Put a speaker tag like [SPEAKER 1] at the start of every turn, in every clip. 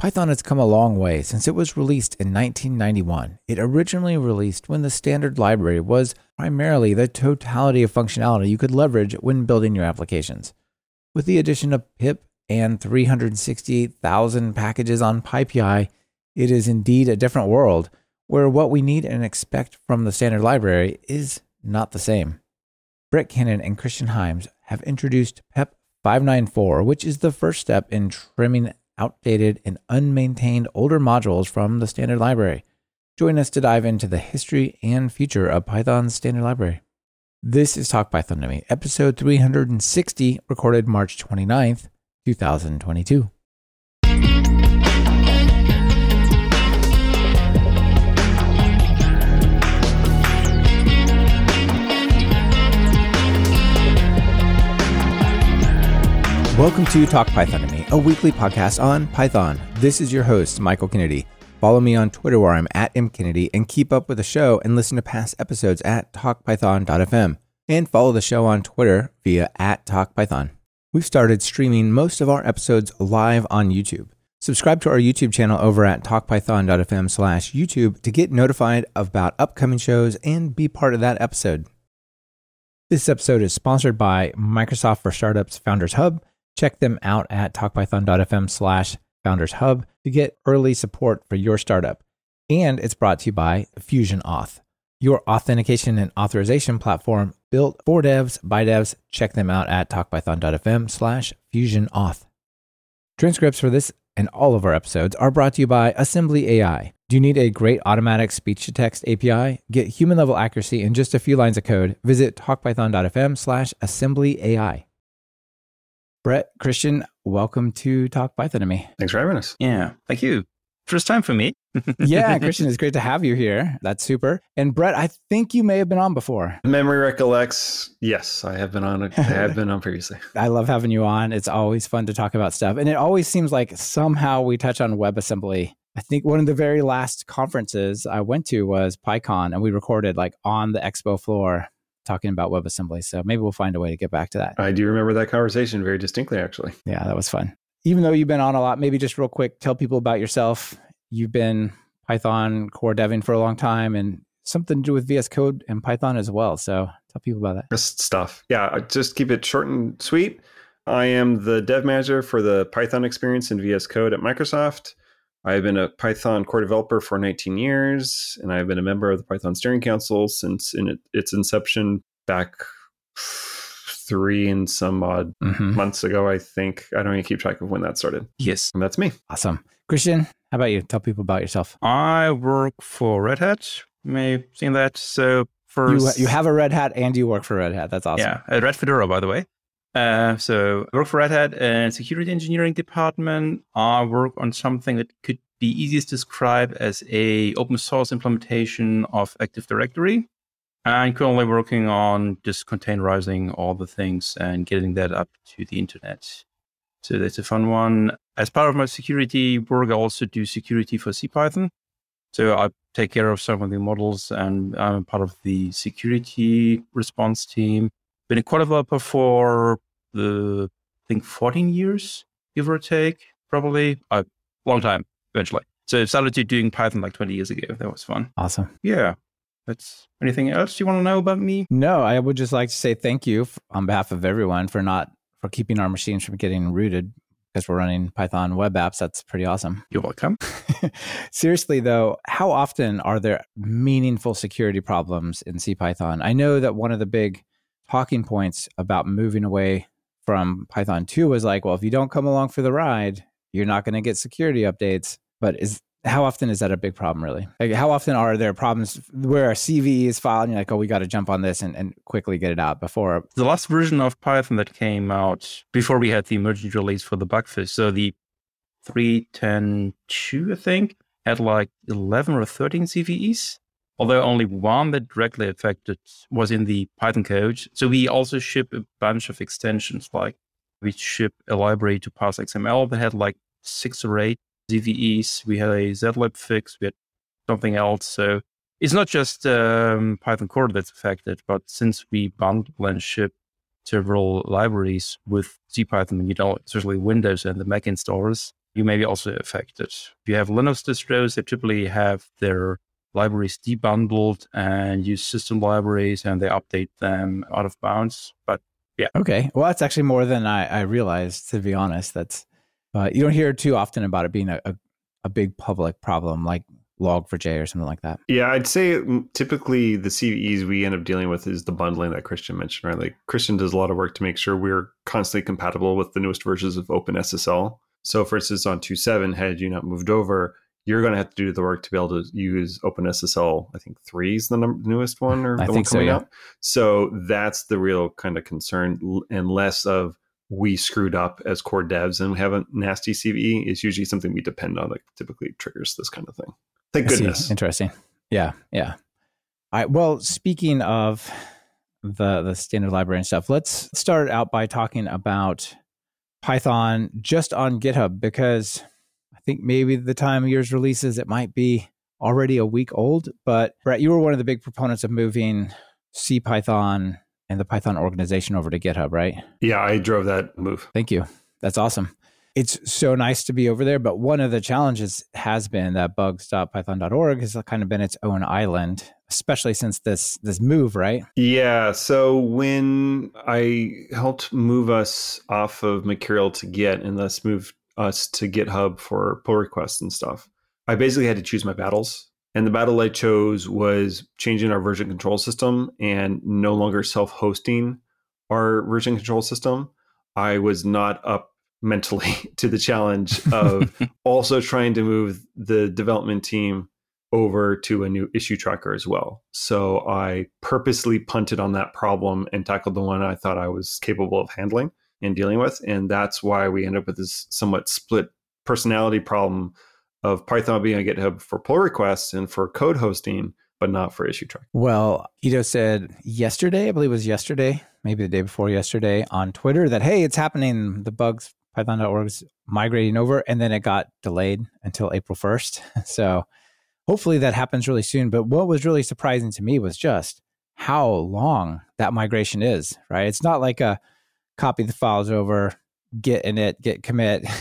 [SPEAKER 1] Python has come a long way since it was released in 1991. It originally released when the standard library was primarily the totality of functionality you could leverage when building your applications. With the addition of pip and 368,000 packages on PyPI, it is indeed a different world where what we need and expect from the standard library is not the same. Brett Cannon and Christian Heimes have introduced PEP 594, which is the first step in trimming outdated and unmaintained older modules from the standard library. Join us to dive into the history and future of Python's standard library. This is Talk Python to Me, episode 360, recorded March 29th, 2022. Welcome to Talk Python to Me, a weekly podcast on Python. This is your host, Michael Kennedy. Follow me on Twitter where I'm at mkennedy and keep up with the show and listen to past episodes at talkpython.fm. And follow the show on Twitter via at talkpython. We've started streaming most of our episodes live on YouTube. Subscribe to our YouTube channel over at talkpython.fm slash YouTube to get notified about upcoming shows and be part of that episode. This episode is sponsored by Microsoft for Startups Founders Hub Check them out at talkpython.fm slash founders hub to get early support for your startup. And it's brought to you by Fusion Auth, your authentication and authorization platform built for devs by devs. Check them out at talkpython.fm slash fusion auth. Transcripts for this and all of our episodes are brought to you by Assembly AI. Do you need a great automatic speech to text API? Get human level accuracy in just a few lines of code. Visit talkpython.fm slash assembly AI. Brett, Christian, welcome to Talk Python to me.
[SPEAKER 2] Thanks for having us.
[SPEAKER 3] Yeah, thank you. First time for me.
[SPEAKER 1] yeah, Christian, it's great to have you here. That's super. And Brett, I think you may have been on before.
[SPEAKER 2] Memory recollects. Yes, I have been on. I have been on previously.
[SPEAKER 1] I love having you on. It's always fun to talk about stuff, and it always seems like somehow we touch on WebAssembly. I think one of the very last conferences I went to was PyCon, and we recorded like on the expo floor talking about WebAssembly. So maybe we'll find a way to get back to that.
[SPEAKER 2] I do remember that conversation very distinctly, actually.
[SPEAKER 1] Yeah, that was fun. Even though you've been on a lot, maybe just real quick, tell people about yourself. You've been Python core deving for a long time and something to do with VS Code and Python as well. So tell people about that.
[SPEAKER 2] Just stuff. Yeah, just keep it short and sweet. I am the dev manager for the Python experience in VS Code at Microsoft. I've been a Python core developer for 19 years, and I've been a member of the Python Steering Council since in its inception back three and some odd mm-hmm. months ago, I think. I don't even keep track of when that started.
[SPEAKER 3] Yes.
[SPEAKER 2] And that's me.
[SPEAKER 1] Awesome. Christian, how about you? Tell people about yourself.
[SPEAKER 3] I work for Red Hat. You may have seen that. So
[SPEAKER 1] first... You, you have a Red Hat and you work for Red Hat. That's awesome.
[SPEAKER 3] Yeah, Red Fedora, by the way. Uh, so I work for Red Hat and security engineering department. I work on something that could be easiest described as a open source implementation of Active Directory. I'm currently working on just containerizing all the things and getting that up to the internet. So that's a fun one. As part of my security work, I also do security for CPython. So I take care of some of the models and I'm part of the security response team been a core developer for the I think 14 years, give or take, probably a long time eventually. So I started doing Python like 20 years ago. That was fun.
[SPEAKER 1] Awesome.
[SPEAKER 3] Yeah. That's anything else you want to know about me?
[SPEAKER 1] No, I would just like to say thank you on behalf of everyone for not for keeping our machines from getting rooted because we're running Python web apps. That's pretty awesome.
[SPEAKER 3] You're welcome.
[SPEAKER 1] Seriously, though, how often are there meaningful security problems in CPython? I know that one of the big talking points about moving away from Python 2 was like, well, if you don't come along for the ride, you're not going to get security updates. But is how often is that a big problem, really? Like, how often are there problems where a CVE is filed and you're like, oh, we got to jump on this and, and quickly get it out before?
[SPEAKER 3] The last version of Python that came out before we had the emergent release for the bugfix, so the 3.10.2, I think, had like 11 or 13 CVEs although only one that directly affected was in the Python code. So we also ship a bunch of extensions, like we ship a library to parse XML that had like six or eight CVEs. We had a zlib fix, we had something else. So it's not just um, Python core that's affected, but since we bundle and ship several libraries with CPython, you know, especially Windows and the Mac installers, you may be also affected. If you have Linux distros, they typically have their libraries debundled and use system libraries and they update them out of bounds. But yeah.
[SPEAKER 1] Okay. Well, that's actually more than I, I realized, to be honest. That's uh, you don't hear too often about it being a, a, a big public problem like log4j or something like that.
[SPEAKER 2] Yeah, I'd say mm, typically the CVEs we end up dealing with is the bundling that Christian mentioned, right? Like Christian does a lot of work to make sure we're constantly compatible with the newest versions of OpenSSL. So, for instance, on 2.7, had you not moved over, you're going to have to do the work to be able to use OpenSSL. I think three is the num- newest one, or
[SPEAKER 1] I
[SPEAKER 2] the one
[SPEAKER 1] so,
[SPEAKER 2] coming
[SPEAKER 1] yeah.
[SPEAKER 2] out. So that's the real kind of concern, and less of we screwed up as core devs and we have a nasty CVE. Is usually something we depend on that typically triggers this kind of thing. Thank goodness.
[SPEAKER 1] Interesting. Yeah, yeah. I well, speaking of the the standard library and stuff, let's start out by talking about Python just on GitHub because think maybe the time of yours releases it might be already a week old. But Brett, you were one of the big proponents of moving C Python and the Python organization over to GitHub, right?
[SPEAKER 2] Yeah, I drove that move.
[SPEAKER 1] Thank you. That's awesome. It's so nice to be over there, but one of the challenges has been that bugs.python.org has kind of been its own island, especially since this this move, right?
[SPEAKER 2] Yeah. So when I helped move us off of Mercurial to Git and thus move us to GitHub for pull requests and stuff, I basically had to choose my battles. And the battle I chose was changing our version control system and no longer self hosting our version control system. I was not up mentally to the challenge of also trying to move the development team over to a new issue tracker as well. So I purposely punted on that problem and tackled the one I thought I was capable of handling and dealing with. And that's why we end up with this somewhat split personality problem of Python being on GitHub for pull requests and for code hosting, but not for issue tracking.
[SPEAKER 1] Well, Ito said yesterday, I believe it was yesterday, maybe the day before yesterday on Twitter that, hey, it's happening. The bugs python.org is migrating over. And then it got delayed until April 1st. So hopefully that happens really soon. But what was really surprising to me was just how long that migration is, right? It's not like a copy the files over, get in it, get commit.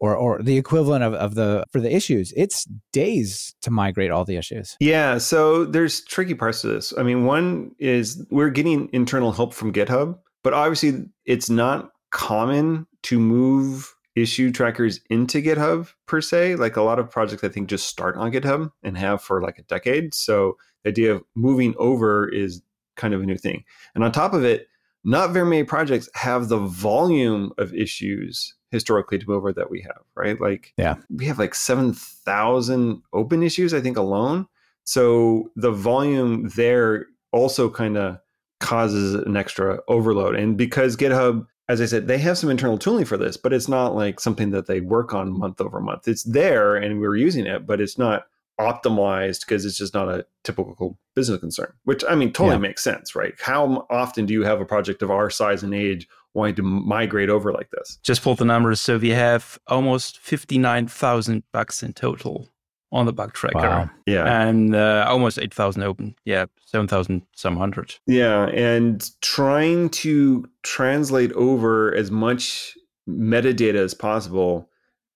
[SPEAKER 1] Or, or the equivalent of, of the for the issues it's days to migrate all the issues
[SPEAKER 2] Yeah, so there's tricky parts to this. I mean, one is we're getting internal help from GitHub, but obviously it's not common to move issue trackers into GitHub per se. Like a lot of projects, I think, just start on GitHub and have for like a decade. So the idea of moving over is kind of a new thing. And on top of it, not very many projects have the volume of issues historically to move over that we have, right? Like,
[SPEAKER 1] Yeah.
[SPEAKER 2] we have like 7,000 open issues, I think, alone. So the volume there also kind of causes an extra overload. And because GitHub, as I said, they have some internal tooling for this, but it's not like something that they work on month over month. It's there and we're using it, but it's not optimized because it's just not a typical business concern, which I mean, totally
[SPEAKER 1] Yeah.
[SPEAKER 2] makes sense, right? How often do you have a project of our size and age wanting to migrate over like this?
[SPEAKER 3] Just pulled the numbers. So we have almost 59,000 bucks in total on the bug tracker.
[SPEAKER 1] Wow.
[SPEAKER 2] Yeah.
[SPEAKER 3] And uh, almost 8,000 open. Yeah, 7,000 some hundred.
[SPEAKER 2] Yeah, and trying to translate over as much metadata as possible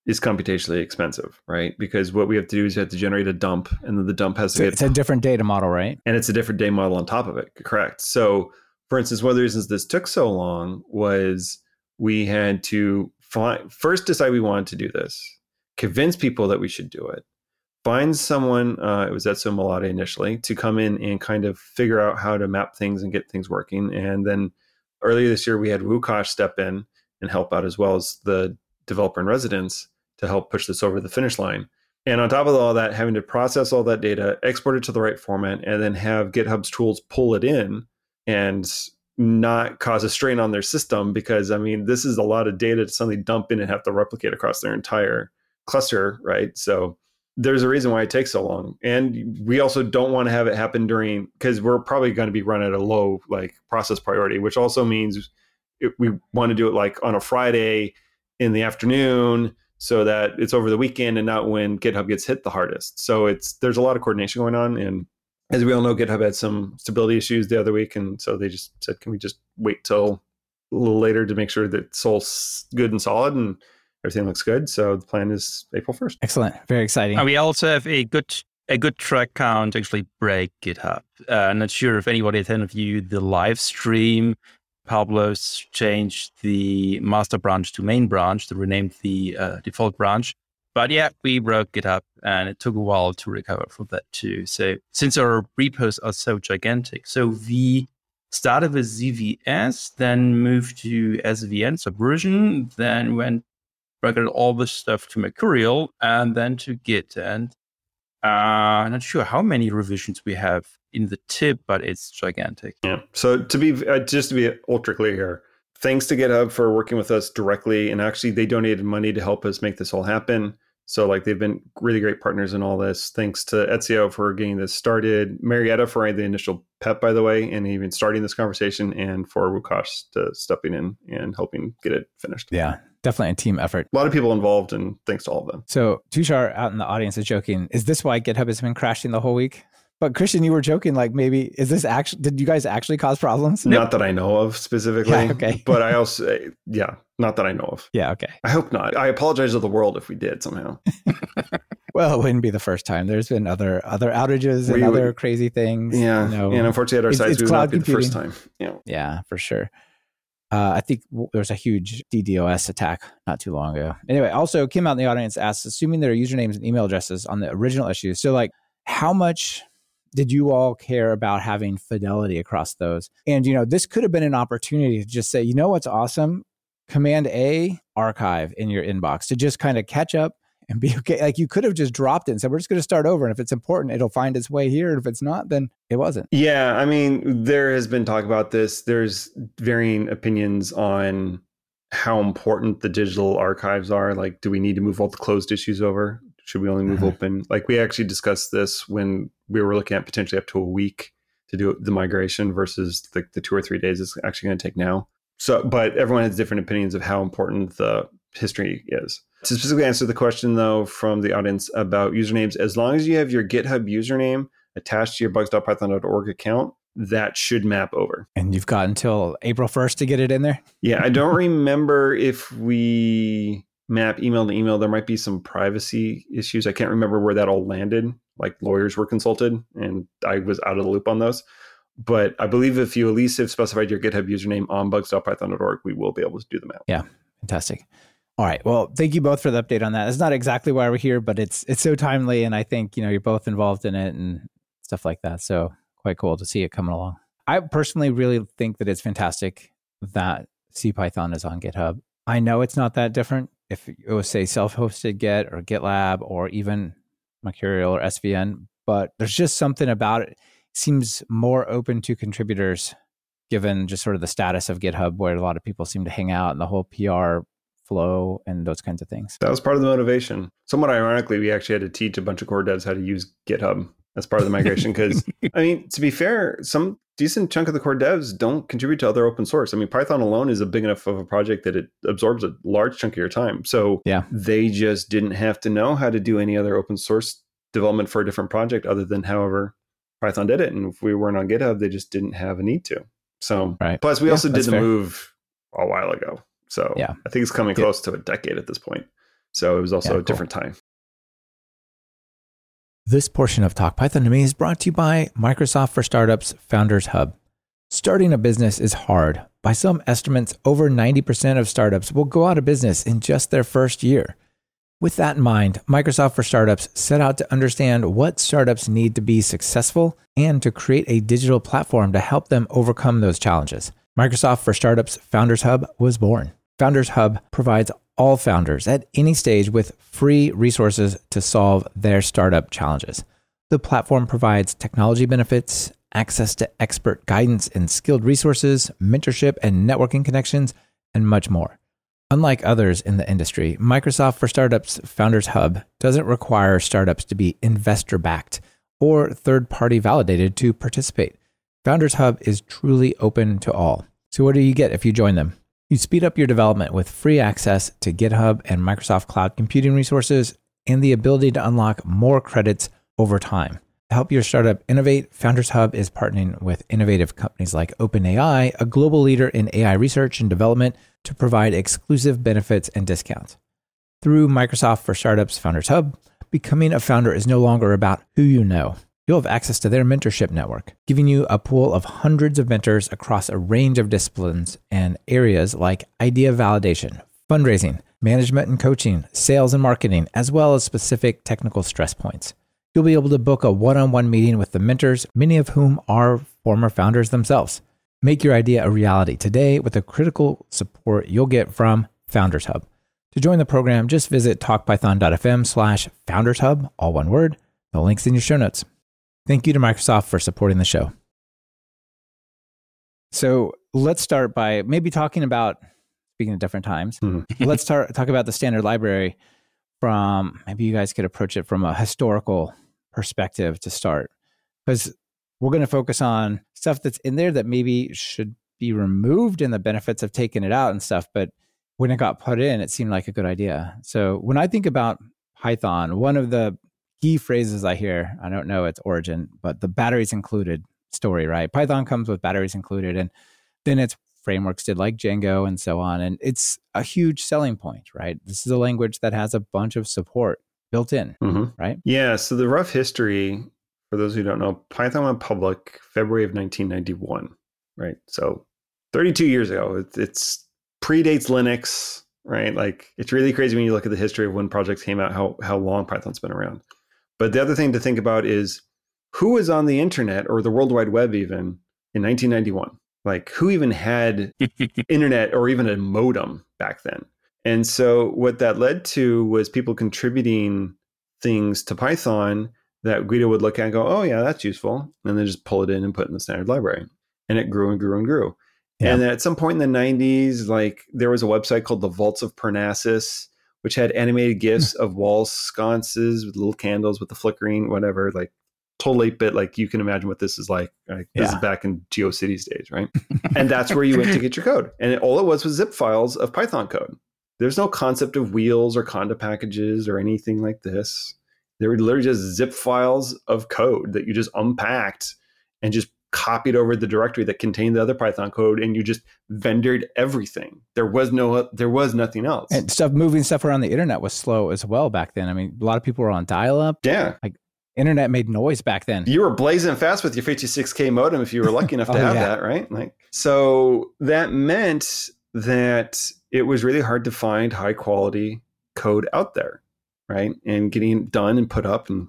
[SPEAKER 2] is computationally expensive, right? Because what we have to do is we have to generate a dump, and then the dump has to
[SPEAKER 1] so
[SPEAKER 2] get,
[SPEAKER 1] it's a different data model right
[SPEAKER 2] and it's a different data model on top of it. Correct. So, for instance, one of the reasons this took so long was we had to find, first decide we wanted to do this, convince people that we should do it, find someone, uh, it was Ezio Melotti initially, to come in and kind of figure out how to map things and get things working. And then earlier this year, we had Łukasz step in and help out as well as the developer in residence to help push this over the finish line. And on top of all that, having to process all that data, export it to the right format, and then have GitHub's tools pull it in and not cause a strain on their system because I mean this is a lot of data to suddenly dump in and have to replicate across their entire cluster, right? So there's a reason why it takes so long. And we also don't want to have it happen during because we're probably going to be run at a low like process priority, which also means it, we want to do it like on a Friday in the afternoon so that it's over the weekend and not when GitHub gets hit the hardest. So it's there's a lot of coordination going on and as we all know, GitHub had some stability issues the other week, and so they just said, "Can we just wait till a little later to make sure that it's all good and solid?" And everything looks good. So the plan is April 1st.
[SPEAKER 1] Excellent. Very exciting.
[SPEAKER 3] And we also have a good a good track count actually break GitHub. Uh, I'm not sure if anybody attended view the live stream. Pablo's changed the master branch to main branch to renamed the uh, default branch. But yeah, we broke it up and it took a while to recover from that too. So since our repos are so gigantic, so we started with CVS, then moved to SVN subversion, then went recorded all this stuff to Mercurial and then to Git. And uh, not sure how many revisions we have in the tip, but it's gigantic.
[SPEAKER 2] Yeah. So to be uh, just to be ultra clear here, thanks to GitHub for working with us directly, and actually they donated money to help us make this all happen. So like they've been really great partners in all this. Thanks to Ezio for getting this started, Marietta for the initial pep, by the way, and even starting this conversation, and for Łukasz to stepping in and helping get it finished.
[SPEAKER 1] Yeah, definitely a team effort.
[SPEAKER 2] A lot of people involved, and thanks to all of them.
[SPEAKER 1] So Tushar out in the audience is joking. Is this why GitHub has been crashing the whole week? But Christian, you were joking. Like maybe is this actually? Did you guys actually cause problems?
[SPEAKER 2] Not that I know of specifically.
[SPEAKER 1] Yeah, okay.
[SPEAKER 2] But I also, yeah, not that I know of.
[SPEAKER 1] Yeah. Okay.
[SPEAKER 2] I hope not. I apologize to the world if we did somehow.
[SPEAKER 1] well, it wouldn't be the first time. There's been other other outages and
[SPEAKER 2] We
[SPEAKER 1] other crazy things.
[SPEAKER 2] Yeah,
[SPEAKER 1] you know.
[SPEAKER 2] and unfortunately, at our
[SPEAKER 1] It's-
[SPEAKER 2] we would not be the first time. Yeah,
[SPEAKER 1] Yeah, for sure. Uh, I think there was a huge DDoS attack not too long ago. Anyway, also Kim out in the audience asked, assuming there are usernames and email addresses on the original issue, so like how much did you all care about having fidelity across those? And you know, this could have been an opportunity to just say, you know what's awesome? Command A archive in your inbox to just kind of catch up and be okay. Like you could have just dropped it and said, we're just going to start over. And if it's important, it'll find its way here. And if it's not, then it wasn't.
[SPEAKER 2] yeah. I mean, there has been talk about this. There's varying opinions on how important the digital archives are. Like, do we need to move all the closed issues over? Should we only move
[SPEAKER 1] Mhm.
[SPEAKER 2] open? Like, we actually discussed this when we were looking at potentially up to a week to do the migration versus the, the two or three days it's actually going to take now. So, but everyone has different opinions of how important the history is. To specifically answer the question, though, from the audience about usernames, as long as you have your GitHub username attached to your bugs.python.org account, that should map over.
[SPEAKER 1] And you've got until April 1st to get it in there.
[SPEAKER 2] Yeah, I don't remember if we map email to email. There might be some privacy issues. I can't remember where that all landed. Like lawyers were consulted, and I was out of the loop on those. But I believe if you at least have specified your GitHub username on bugs.python.org, we will be able to do the map.
[SPEAKER 1] Yeah, fantastic. All right. Well, thank you both for the update on that. It's not exactly why we're here, but it's it's so timely, and I think you know you're both involved in it and stuff like that. So quite cool to see it coming along. I personally really think that it's fantastic that CPython is on GitHub. I know it's not that different if it was say self-hosted Git or GitLab or even Mercurial or SVN, but there's just something about it. it seems more open to contributors given just sort of the status of GitHub where a lot of people seem to hang out and the whole PR flow and those kinds of things.
[SPEAKER 2] That was part of the motivation. Somewhat ironically, we actually had to teach a bunch of core devs how to use GitHub as part of the migration. Because, I mean, to be fair, some decent chunk of the core devs don't contribute to other open source. I mean, Python alone is a big enough of a project that it absorbs a large chunk of your time. So,
[SPEAKER 1] Yeah.
[SPEAKER 2] they just didn't have to know how to do any other open source development for a different project other than however Python did it. And if we weren't on GitHub, they just didn't have a need to. So,
[SPEAKER 1] Right.
[SPEAKER 2] plus, we
[SPEAKER 1] Yeah,
[SPEAKER 2] also did the
[SPEAKER 1] fair.
[SPEAKER 2] move a while ago. So,
[SPEAKER 1] Yeah.
[SPEAKER 2] I think it's coming
[SPEAKER 1] Yeah.
[SPEAKER 2] close to a decade at this point. So, it was also
[SPEAKER 1] Yeah,
[SPEAKER 2] a
[SPEAKER 1] cool.
[SPEAKER 2] different time.
[SPEAKER 1] This portion of Talk Python to Me is brought to you by Microsoft for Startups Founders Hub. Starting a business is hard. By some estimates, over 90% of startups will go out of business in just their first year. With that in mind, Microsoft for Startups set out to understand what startups need to be successful and to create a digital platform to help them overcome those challenges. Microsoft for Startups Founders Hub was born. Founders Hub provides all founders at any stage with free resources to solve their startup challenges. The platform provides technology benefits, access to expert guidance and skilled resources, mentorship and networking connections, and much more. Unlike others in the industry, Microsoft for Startups Founders Hub doesn't require startups to be investor backed or third party validated to participate. Founders Hub is truly open to all. So, what do you get if you join them? You speed up your development with free access to GitHub and Microsoft Cloud computing resources and the ability to unlock more credits over time. To help your startup innovate, Founders Hub is partnering with innovative companies like OpenAI, a global leader in AI research and development, to provide exclusive benefits and discounts. Through Microsoft for Startups Founders Hub, becoming a founder is no longer about who you know. You'll have access to their mentorship network, giving you a pool of hundreds of mentors across a range of disciplines and areas like idea validation, fundraising, management and coaching, sales and marketing, as well as specific technical stress points. You'll be able to book a one on one meeting with the mentors, many of whom are former founders themselves. Make your idea a reality today with the critical support you'll get from Founders Hub. To join the program, just visit talkpython.fm slash founders hub, all one word. The link's in your show notes. Thank you to Microsoft for supporting the show. So let's start by maybe talking about, speaking of different times,
[SPEAKER 2] Mhm.
[SPEAKER 1] let's start talk about the standard library from maybe you guys could approach it from a historical perspective to start. Because we're going to focus on stuff that's in there that maybe should be removed and the benefits of taking it out and stuff. But when it got put in, it seemed like a good idea. So when I think about Python, one of the key phrases I hear, I don't know its origin, but the batteries included story, right? Python comes with batteries included, and then its frameworks did like Django and so on. And it's a huge selling point, right? This is a language that has a bunch of support built in,
[SPEAKER 2] Mhm.
[SPEAKER 1] right?
[SPEAKER 2] Yeah. So the rough history, for those who don't know, Python went public February of 1991, right? So 32 years ago. It's, it's predates Linux, right? Like it's really crazy when you look at the history of when projects came out, how how long Python's been around. But the other thing to think about is who was on the internet or the World Wide Web even in 1991? Like who even had internet or even a modem back then. And so what that led to was people contributing things to Python that Guido would look at and go, oh, yeah, that's useful. And then just pull it in and put it in the standard library. And it grew and grew and grew.
[SPEAKER 1] Yeah.
[SPEAKER 2] And then at some point in the 90s, like there was a website called the Vaults of Parnassus, which had animated GIFs hmm. of wall sconces with little candles with the flickering, whatever, like total 8 bit. Like you can imagine what this is like. Like, This
[SPEAKER 1] Yeah.
[SPEAKER 2] is back in GeoCities days, right? and that's where you went to get your code. And it, all it was was zip files of Python code. There's no concept of wheels or conda packages or anything like this. They were literally just zip files of code that you just unpacked and just copied over the directory that contained the other Python code, and you just vendored everything. There was no, there was nothing else.
[SPEAKER 1] And stuff moving stuff around the internet was slow as well back then. I mean, a lot of people were on dial up.
[SPEAKER 2] yeah, like
[SPEAKER 1] Internet made noise back then.
[SPEAKER 2] you were blazing fast with your 56k modem if you were lucky enough to
[SPEAKER 1] Oh,
[SPEAKER 2] have
[SPEAKER 1] yeah.
[SPEAKER 2] that right like so that meant that it was really hard to find high quality code out there right and getting it done and put up and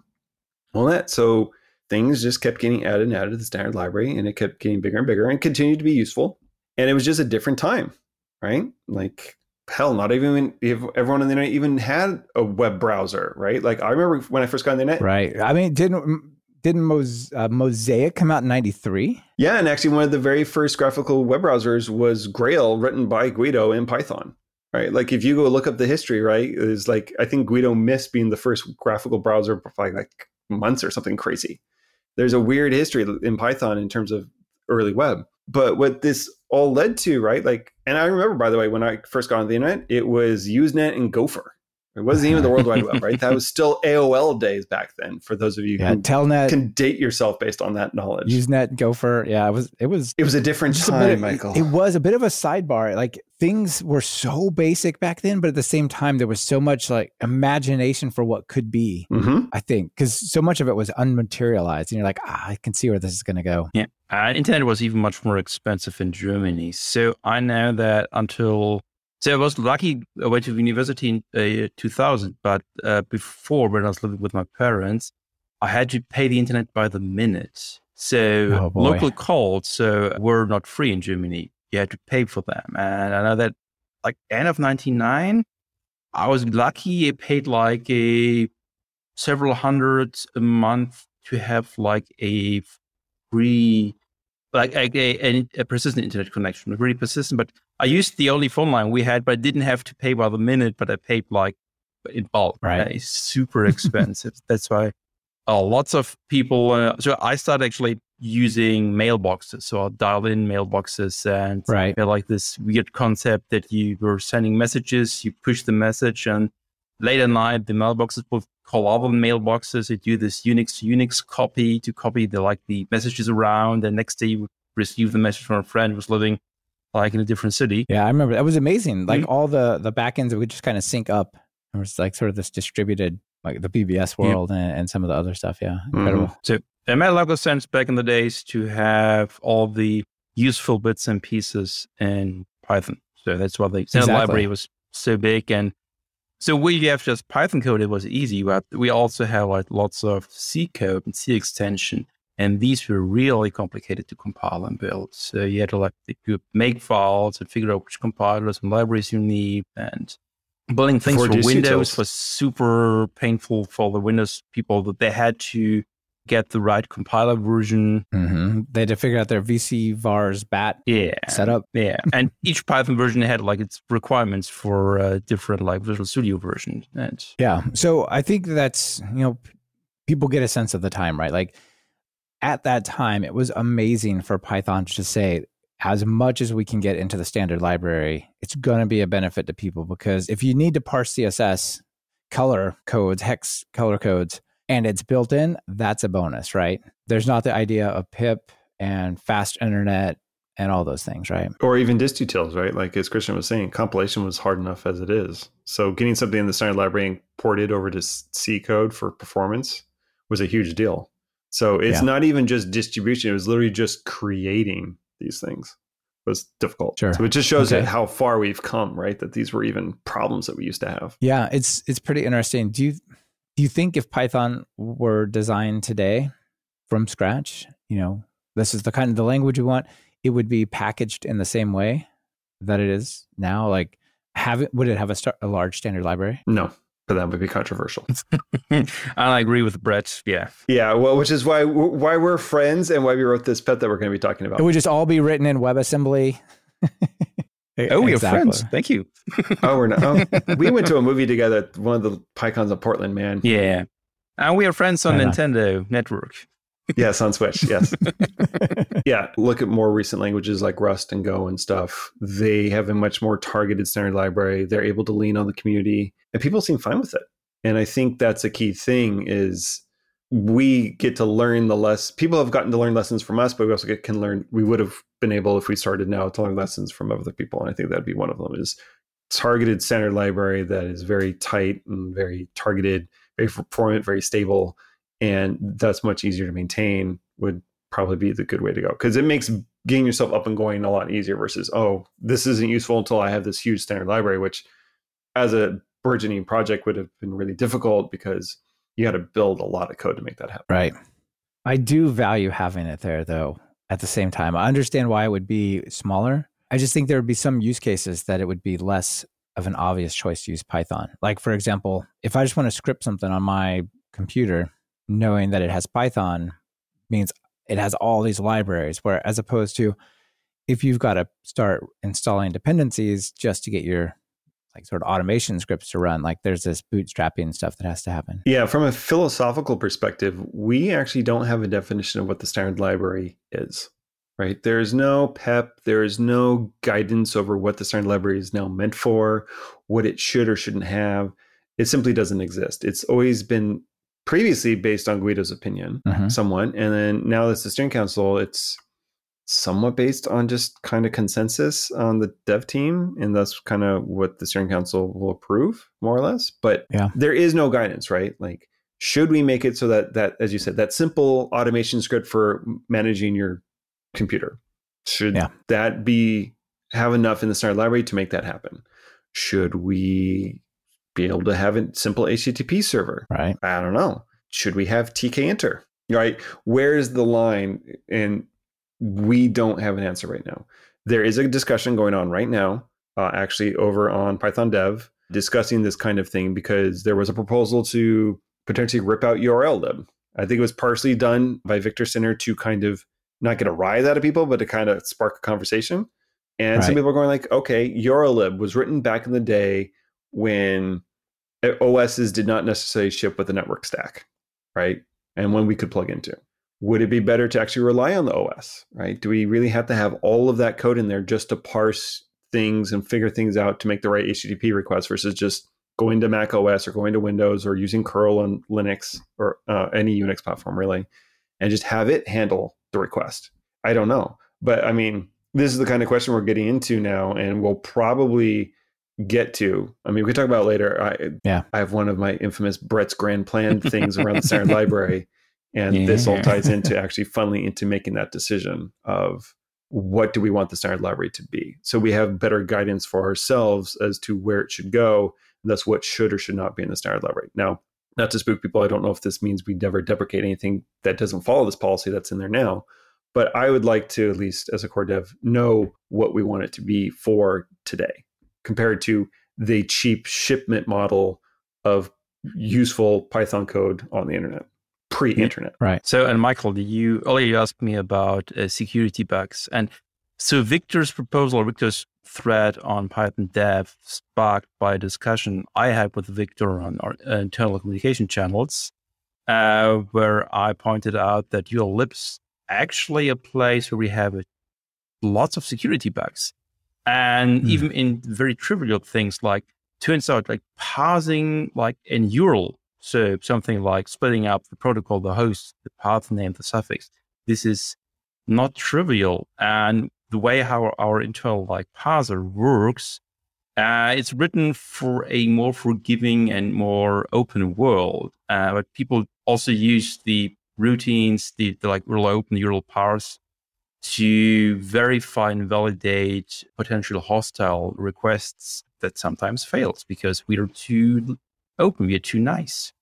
[SPEAKER 2] all that so things just kept getting added and added to the standard library and it kept getting bigger and bigger and continued to be useful and it was just a different time right like hell not even if everyone on the internet even had a web browser right like i remember when i first got on the internet
[SPEAKER 1] Right. I mean, didn't didn't Mos- uh, Mosaic come out in '93?
[SPEAKER 2] Yeah, and actually, one of the very first graphical web browsers was Grail, written by Guido in Python. Right, like if you go look up the history, right, is like I think Guido missed being the first graphical browser by like months or something crazy. There's a weird history in Python in terms of early web. But what this all led to, right, like, and I remember by the way when I first got on the internet, it was Usenet and Gopher. It wasn't even the World Wide Web, right? That was still AOL days back then. For those of you
[SPEAKER 1] Yeah.
[SPEAKER 2] who
[SPEAKER 1] Telnet,
[SPEAKER 2] can date yourself based on that knowledge.
[SPEAKER 1] Usenet, Gopher. Yeah, it was. It was.
[SPEAKER 2] It was a different
[SPEAKER 1] just a
[SPEAKER 2] time,
[SPEAKER 1] bit-
[SPEAKER 2] Michael.
[SPEAKER 1] It was a bit of a sidebar. Like things were so basic back then, but at the same time, there was so much like imagination for what could be.
[SPEAKER 2] hmm
[SPEAKER 1] I think because so much of it was unmaterialized, and you're like, ah, I can see where this is going to go.
[SPEAKER 3] Yeah. Uh, internet was even much more expensive in Germany. So I know that until, so I was lucky, I went to university in uh, 2000, but uh, before when I was living with my parents, I had to pay the internet by the minute. So
[SPEAKER 1] Oh,
[SPEAKER 3] local calls uh, were not free in Germany. You had to pay for them. And I know that like end of 99, I was lucky. I paid like a several hundred a month to have like a free, like a, a, a persistent internet connection, really persistent. But I used the only phone line we had, but I didn't have to pay by the minute, but I paid like in bulk.
[SPEAKER 1] Right.
[SPEAKER 3] It's super expensive. That's why uh, lots of people. Uh, so I started actually using mailboxes. So I'll dial in mailboxes and
[SPEAKER 1] Right.
[SPEAKER 3] like this weird concept that you were sending messages, you push the message, and late at night the mailboxes call other mailboxes. They do this Unix to Unix copy to copy the like the messages around. And next day you would receive the message from a friend who was living like in a different city.
[SPEAKER 1] Yeah, I remember that was amazing. Like
[SPEAKER 2] Mm.
[SPEAKER 1] all the the backends would just kind of sync up It was like sort of this distributed, like the BBS world and, and, some of the other stuff. Yeah, incredible. Mm-hmm.
[SPEAKER 3] So it made a lot of sense back in the days to have all the useful bits and pieces in Python. So that's why the exactly. library was so big. And so we have just Python code, it was easy, but we also have like lots of C code and C extension. And these were really complicated to compile and build. So you had to like make files and figure out which compilers and libraries you need. And building things for Windows was super painful for the Windows people that they had to get the right compiler version.
[SPEAKER 1] Mm-hmm. They had to figure out their VC vars bat
[SPEAKER 3] yeah.
[SPEAKER 1] setup.
[SPEAKER 3] Yeah, and each Python version had like its requirements for uh, different like Visual Studio versions. And
[SPEAKER 1] yeah, so I think that's you know people get a sense of the time, right? Like at that time, it was amazing for Python to say as much as we can get into the standard library, it's going to be a benefit to people because if you need to parse CSS color codes, hex color codes and it's built in, that's a bonus, right? There's not the idea of pip and fast internet and all those things, right?
[SPEAKER 2] Or even distutils, right? Like as Christian was saying, compilation was hard enough as it is. So getting something in the standard library and ported over to C code for performance was a huge deal. So it's yeah. not even just distribution; it was literally just creating these things was difficult.
[SPEAKER 1] Sure.
[SPEAKER 2] So it just shows okay. how far we've come, right? That these were even problems that we used to have.
[SPEAKER 1] Yeah, it's it's pretty interesting. Do you do you think if Python were designed today from scratch, you know, this is the kind of the language we want, it would be packaged in the same way that it is now? Like, have it, would it have a, start, a large standard library?
[SPEAKER 2] No, but that would be controversial.
[SPEAKER 3] I agree with Brett. Yeah,
[SPEAKER 2] yeah. Well, which is why why we're friends and why we wrote this PEP that we're going to be talking about.
[SPEAKER 1] It would just all be written in WebAssembly.
[SPEAKER 3] Oh, we exactly. have friends. Thank you.
[SPEAKER 2] oh, we're not. Oh, we went to a movie together. One of the PyCons of Portland, man.
[SPEAKER 3] Yeah, and we are friends on Nintendo Network.
[SPEAKER 2] yes, on Switch. Yes. yeah. Look at more recent languages like Rust and Go and stuff. They have a much more targeted standard library. They're able to lean on the community, and people seem fine with it. And I think that's a key thing. Is we get to learn the less people have gotten to learn lessons from us, but we also get, can learn. We would have been able if we started now to learn lessons from other people, and I think that'd be one of them. Is targeted standard library that is very tight and very targeted, very performant, very stable, and that's much easier to maintain. Would probably be the good way to go because it makes getting yourself up and going a lot easier versus oh this isn't useful until I have this huge standard library, which as a burgeoning project would have been really difficult because you got to build a lot of code to make that happen.
[SPEAKER 1] Right. I do value having it there though. At the same time, I understand why it would be smaller. I just think there would be some use cases that it would be less of an obvious choice to use Python. Like for example, if I just want to script something on my computer, knowing that it has Python means it has all these libraries where as opposed to if you've got to start installing dependencies just to get your like sort of automation scripts to run. Like there's this bootstrapping stuff that has to happen.
[SPEAKER 2] Yeah, from a philosophical perspective, we actually don't have a definition of what the standard library is. Right? There is no PEP, there is no guidance over what the standard library is now meant for, what it should or shouldn't have. It simply doesn't exist. It's always been previously based on Guido's opinion, mm-hmm. somewhat, and then now that's the steering council, it's somewhat based on just kind of consensus on the dev team and that's kind of what the steering council will approve more or less. But
[SPEAKER 1] yeah.
[SPEAKER 2] there is no guidance right? Like should we make it so that that as you said that simple automation script for managing your computer? Should yeah. that be have enough in the standard library to make that happen? Should we be able to have a simple http server?
[SPEAKER 1] Right.
[SPEAKER 2] I don't know. Should we have tkinter right? Where's the line? And we don't have an answer right now. There is a discussion going on right now, uh, actually over on Python Dev, discussing this kind of thing because there was a proposal to potentially rip out URLlib. I think it was partially done by Victor Stinner to kind of not get a rise out of people, but to kind of spark a conversation. And right. some people are going like, okay, URLlib was written back in the day when OSs did not necessarily ship with the network stack, right? And when we could plug into would it be better to actually rely on the OS, right? Do we really have to have all of that code in there just to parse things and figure things out to make the right HTTP request versus just going to Mac OS or going to Windows or using curl on Linux or uh, any Unix platform really, and just have it handle the request? I don't know. But I mean, this is the kind of question we're getting into now, and we'll probably get to. I mean, we can talk about later. I,
[SPEAKER 1] yeah.
[SPEAKER 2] I have one of my infamous Brett's grand plan things around the standard library. And yeah. this all ties into actually funneling into making that decision of what do we want the standard library to be? So we have better guidance for ourselves as to where it should go. And thus what should or should not be in the standard library. Now, not to spook people, I don't know if this means we never deprecate anything that doesn't follow this policy that's in there now. But I would like to, at least as a core dev, know what we want it to be for today compared to the cheap shipment model of useful Python code on the internet pre-internet.
[SPEAKER 1] Right.
[SPEAKER 3] So, and Michael, you earlier you asked me about uh, security bugs, and so Victor's proposal, Victor's thread on Python Dev, sparked by a discussion I had with Victor on our internal communication channels, uh, where I pointed out that urllib's actually a place where we have lots of security bugs, and mm. even in very trivial things like turns out like parsing like an URL so something like splitting up the protocol, the host, the path name, the suffix. This is not trivial. And the way how our internal like parser works, uh, it's written for a more forgiving and more open world. Uh, but people also use the routines, the, the like really open URL parse to verify and validate potential hostile requests that sometimes fails because we are too open, we are too nice.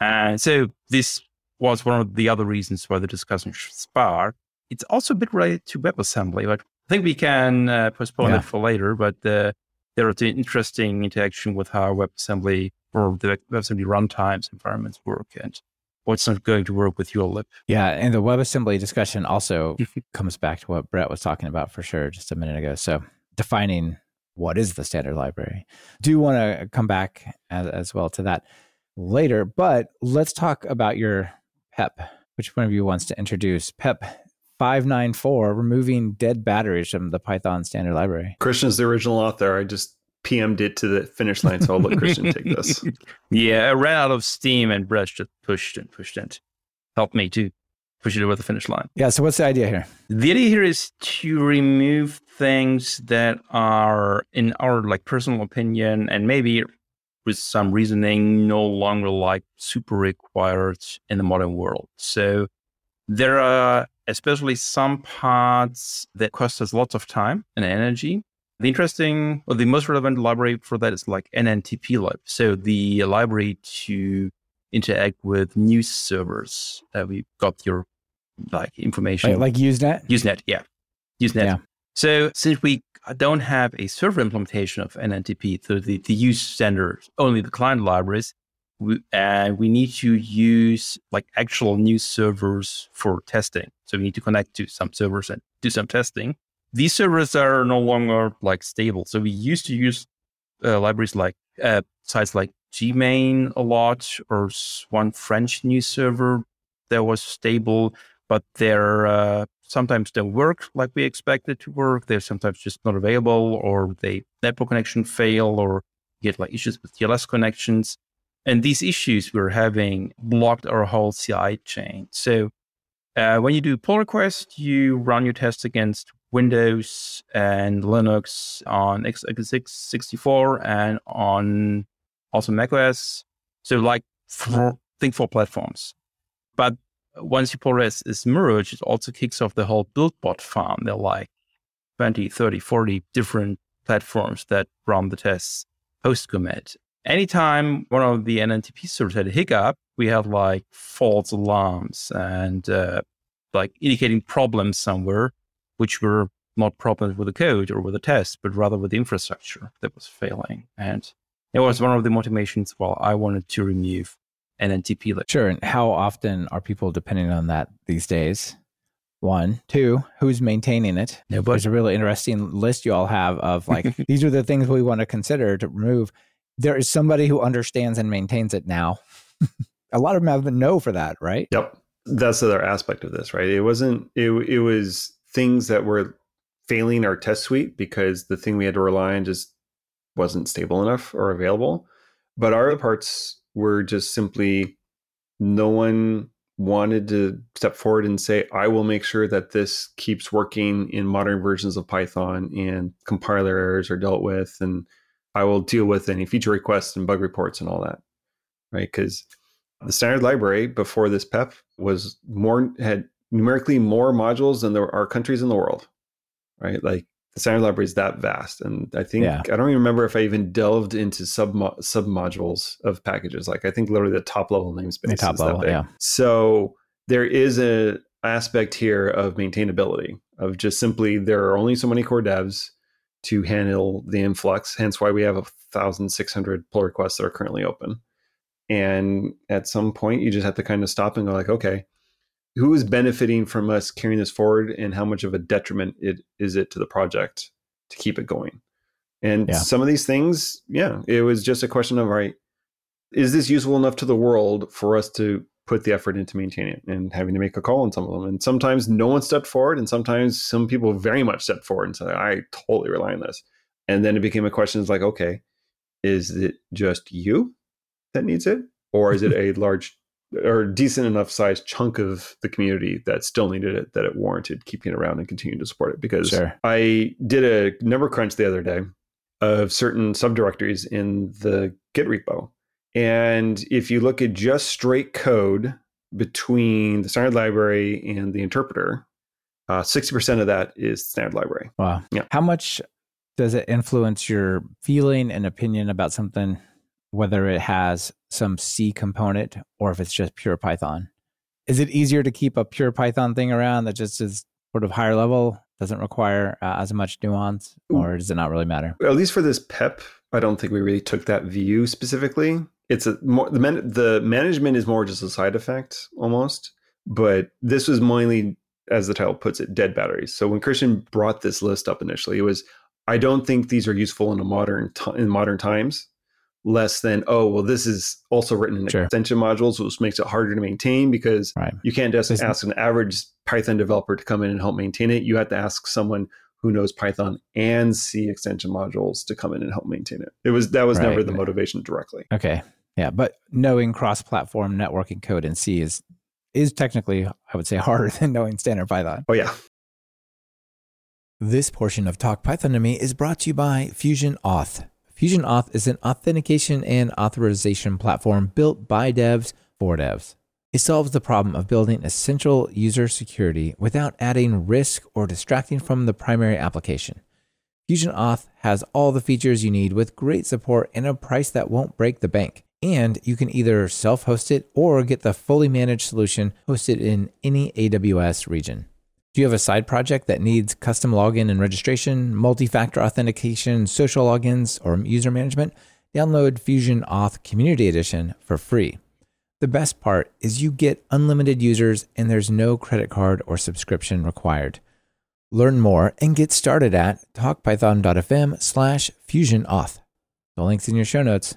[SPEAKER 3] And so this was one of the other reasons why the discussion should sparked. It's also a bit related to WebAssembly, but I think we can uh, postpone yeah. it for later. But uh, there is an interesting interaction with how WebAssembly or the WebAssembly runtimes environments work and what's not going to work with urllib.
[SPEAKER 1] Yeah, and the WebAssembly discussion also comes back to what Brett was talking about for sure just a minute ago. So defining what is the standard library. Do want to come back as, as well to that later. But let's talk about your PEP. Which one of you wants to introduce PEP 594, removing dead batteries from the Python standard library?
[SPEAKER 2] Christian's the original author. I just PM'd it to the finish line, so I'll let Christian take this.
[SPEAKER 3] Yeah, I ran out of steam and Brett just pushed and pushed and Helped me to push it over the finish line.
[SPEAKER 1] Yeah, so what's the idea here?
[SPEAKER 3] The idea here is to remove things that are, in our like personal opinion, and maybe with some reasoning no longer like super required in the modern world. So there are especially some parts that cost us lots of time and energy. The interesting or the most relevant library for that is like NNTP lib. So the library to interact with news servers. Uh, we got your like information.
[SPEAKER 1] Like, like Usenet?
[SPEAKER 3] Usenet, yeah. Usenet. Yeah. So since we don't have a server implementation of NNTP, so the, the use standard, only the client libraries, we, and we need to use like actual news servers for testing. So we need to connect to some servers and do some testing. These servers are no longer like stable. So we used to use uh, libraries like uh, sites like Gmane a lot or one French news server that was stable, but they're uh, sometimes don't work like we expected to work. They're sometimes just not available or they network connection fail or get like issues with TLS connections. And these issues we're having blocked our whole CI chain. So uh, when you do pull request, you run your tests against Windows and Linux on x86 64 and on also macOS. So like think for platforms. But once PullRes is merged, it also kicks off the whole BuildBot farm. There are like 20, 30, 40 different platforms that run the tests post commit. Anytime one of the NNTP servers had a hiccup, we had like false alarms and uh, like indicating problems somewhere, which were not problems with the code or with the test, but rather with the infrastructure that was failing. And it was one of the motivations why I wanted to remove NNTP lib.
[SPEAKER 1] Sure. And how often are people depending on that these days? One, two, who's maintaining it?
[SPEAKER 3] Nobody.
[SPEAKER 1] There's a really interesting list you all have of like, these are the things we want to consider to remove. There is somebody who understands and maintains it now. a lot of them have a no for that, right?
[SPEAKER 2] Yep. That's the other aspect of this, right? It wasn't, it, it was things that were failing our test suite because the thing we had to rely on just wasn't stable enough or available. But our parts were just simply no one wanted to step forward and say, I will make sure that this keeps working in modern versions of Python and compiler errors are dealt with and I will deal with any feature requests and bug reports and all that. Right? Because the standard library before this PEP was more had numerically more modules than there are countries in the world. Right? Like the standard library is that vast. And I think
[SPEAKER 1] Yeah.
[SPEAKER 2] I don't even remember if I even delved into sub sub modules of packages. Like I think literally the top level namespace.
[SPEAKER 1] The top
[SPEAKER 2] is that
[SPEAKER 1] level, yeah.
[SPEAKER 2] So there is a aspect here of maintainability of just simply there are only so many core devs to handle the influx. Hence why we have a thousand six hundred pull requests that are currently open. And at some point you just have to kind of stop and go like, okay, who is benefiting from us carrying this forward and how much of a detriment it is it to the project to keep it going? And
[SPEAKER 1] Yeah.
[SPEAKER 2] some of these things yeah it was just a question of right is this useful enough to the world for us to put the effort into maintaining it and having to make a call on some of them? And sometimes no one stepped forward and sometimes some people very much stepped forward and said i totally rely on this. And then it became a question is like okay is it just you that needs it or is it a large or decent enough sized chunk of the community that still needed it that it warranted keeping it around and continuing to support it because
[SPEAKER 1] Sure.
[SPEAKER 2] i did a number crunch the other day of certain subdirectories in the git repo and if you look at just straight code between the standard library and the interpreter uh, 60% of that is standard library
[SPEAKER 1] Wow.
[SPEAKER 2] Yeah.
[SPEAKER 1] How much does it influence your feeling and opinion about something, whether it has some C component or if it's just pure Python? Is it easier to keep a pure Python thing around that just is sort of higher level, doesn't require uh, as much nuance, or does it not really matter?
[SPEAKER 2] at least for this pep i don't think we really took that view specifically it's a more the man, the management is more just a side effect almost but this was mainly as the title puts it dead batteries so when christian brought this list up initially it was i don't think these are useful in a modern ti in modern times less than oh well this is also written in
[SPEAKER 1] Sure.
[SPEAKER 2] extension modules which makes it harder to maintain because
[SPEAKER 1] Right.
[SPEAKER 2] you can't just ask an average python developer to come in and help maintain it you have to ask someone who knows python and c extension modules to come in and help maintain it it was that was
[SPEAKER 1] Right.
[SPEAKER 2] never the motivation directly
[SPEAKER 1] Okay. Yeah. But knowing cross platform networking code in C is is technically, I would say, harder than knowing standard Python.
[SPEAKER 2] oh yeah
[SPEAKER 1] This portion of Talk Python to Me is brought to you by Fusion Auth. Fusion Auth is an authentication and authorization platform built by devs for devs. It solves the problem of building essential user security without adding risk or distracting from the primary application. Fusion Auth has all the features you need with great support and a price that won't break the bank. And you can either self host it or get the fully managed solution hosted in any AWS region. Do you have a side project that needs custom login and registration, multi factor authentication, social logins, or user management? Download Fusion Auth Community Edition for free. The best part is you get unlimited users and there's no credit card or subscription required. Learn more and get started at talkpython.fm slash fusionauth. The link's in your show notes.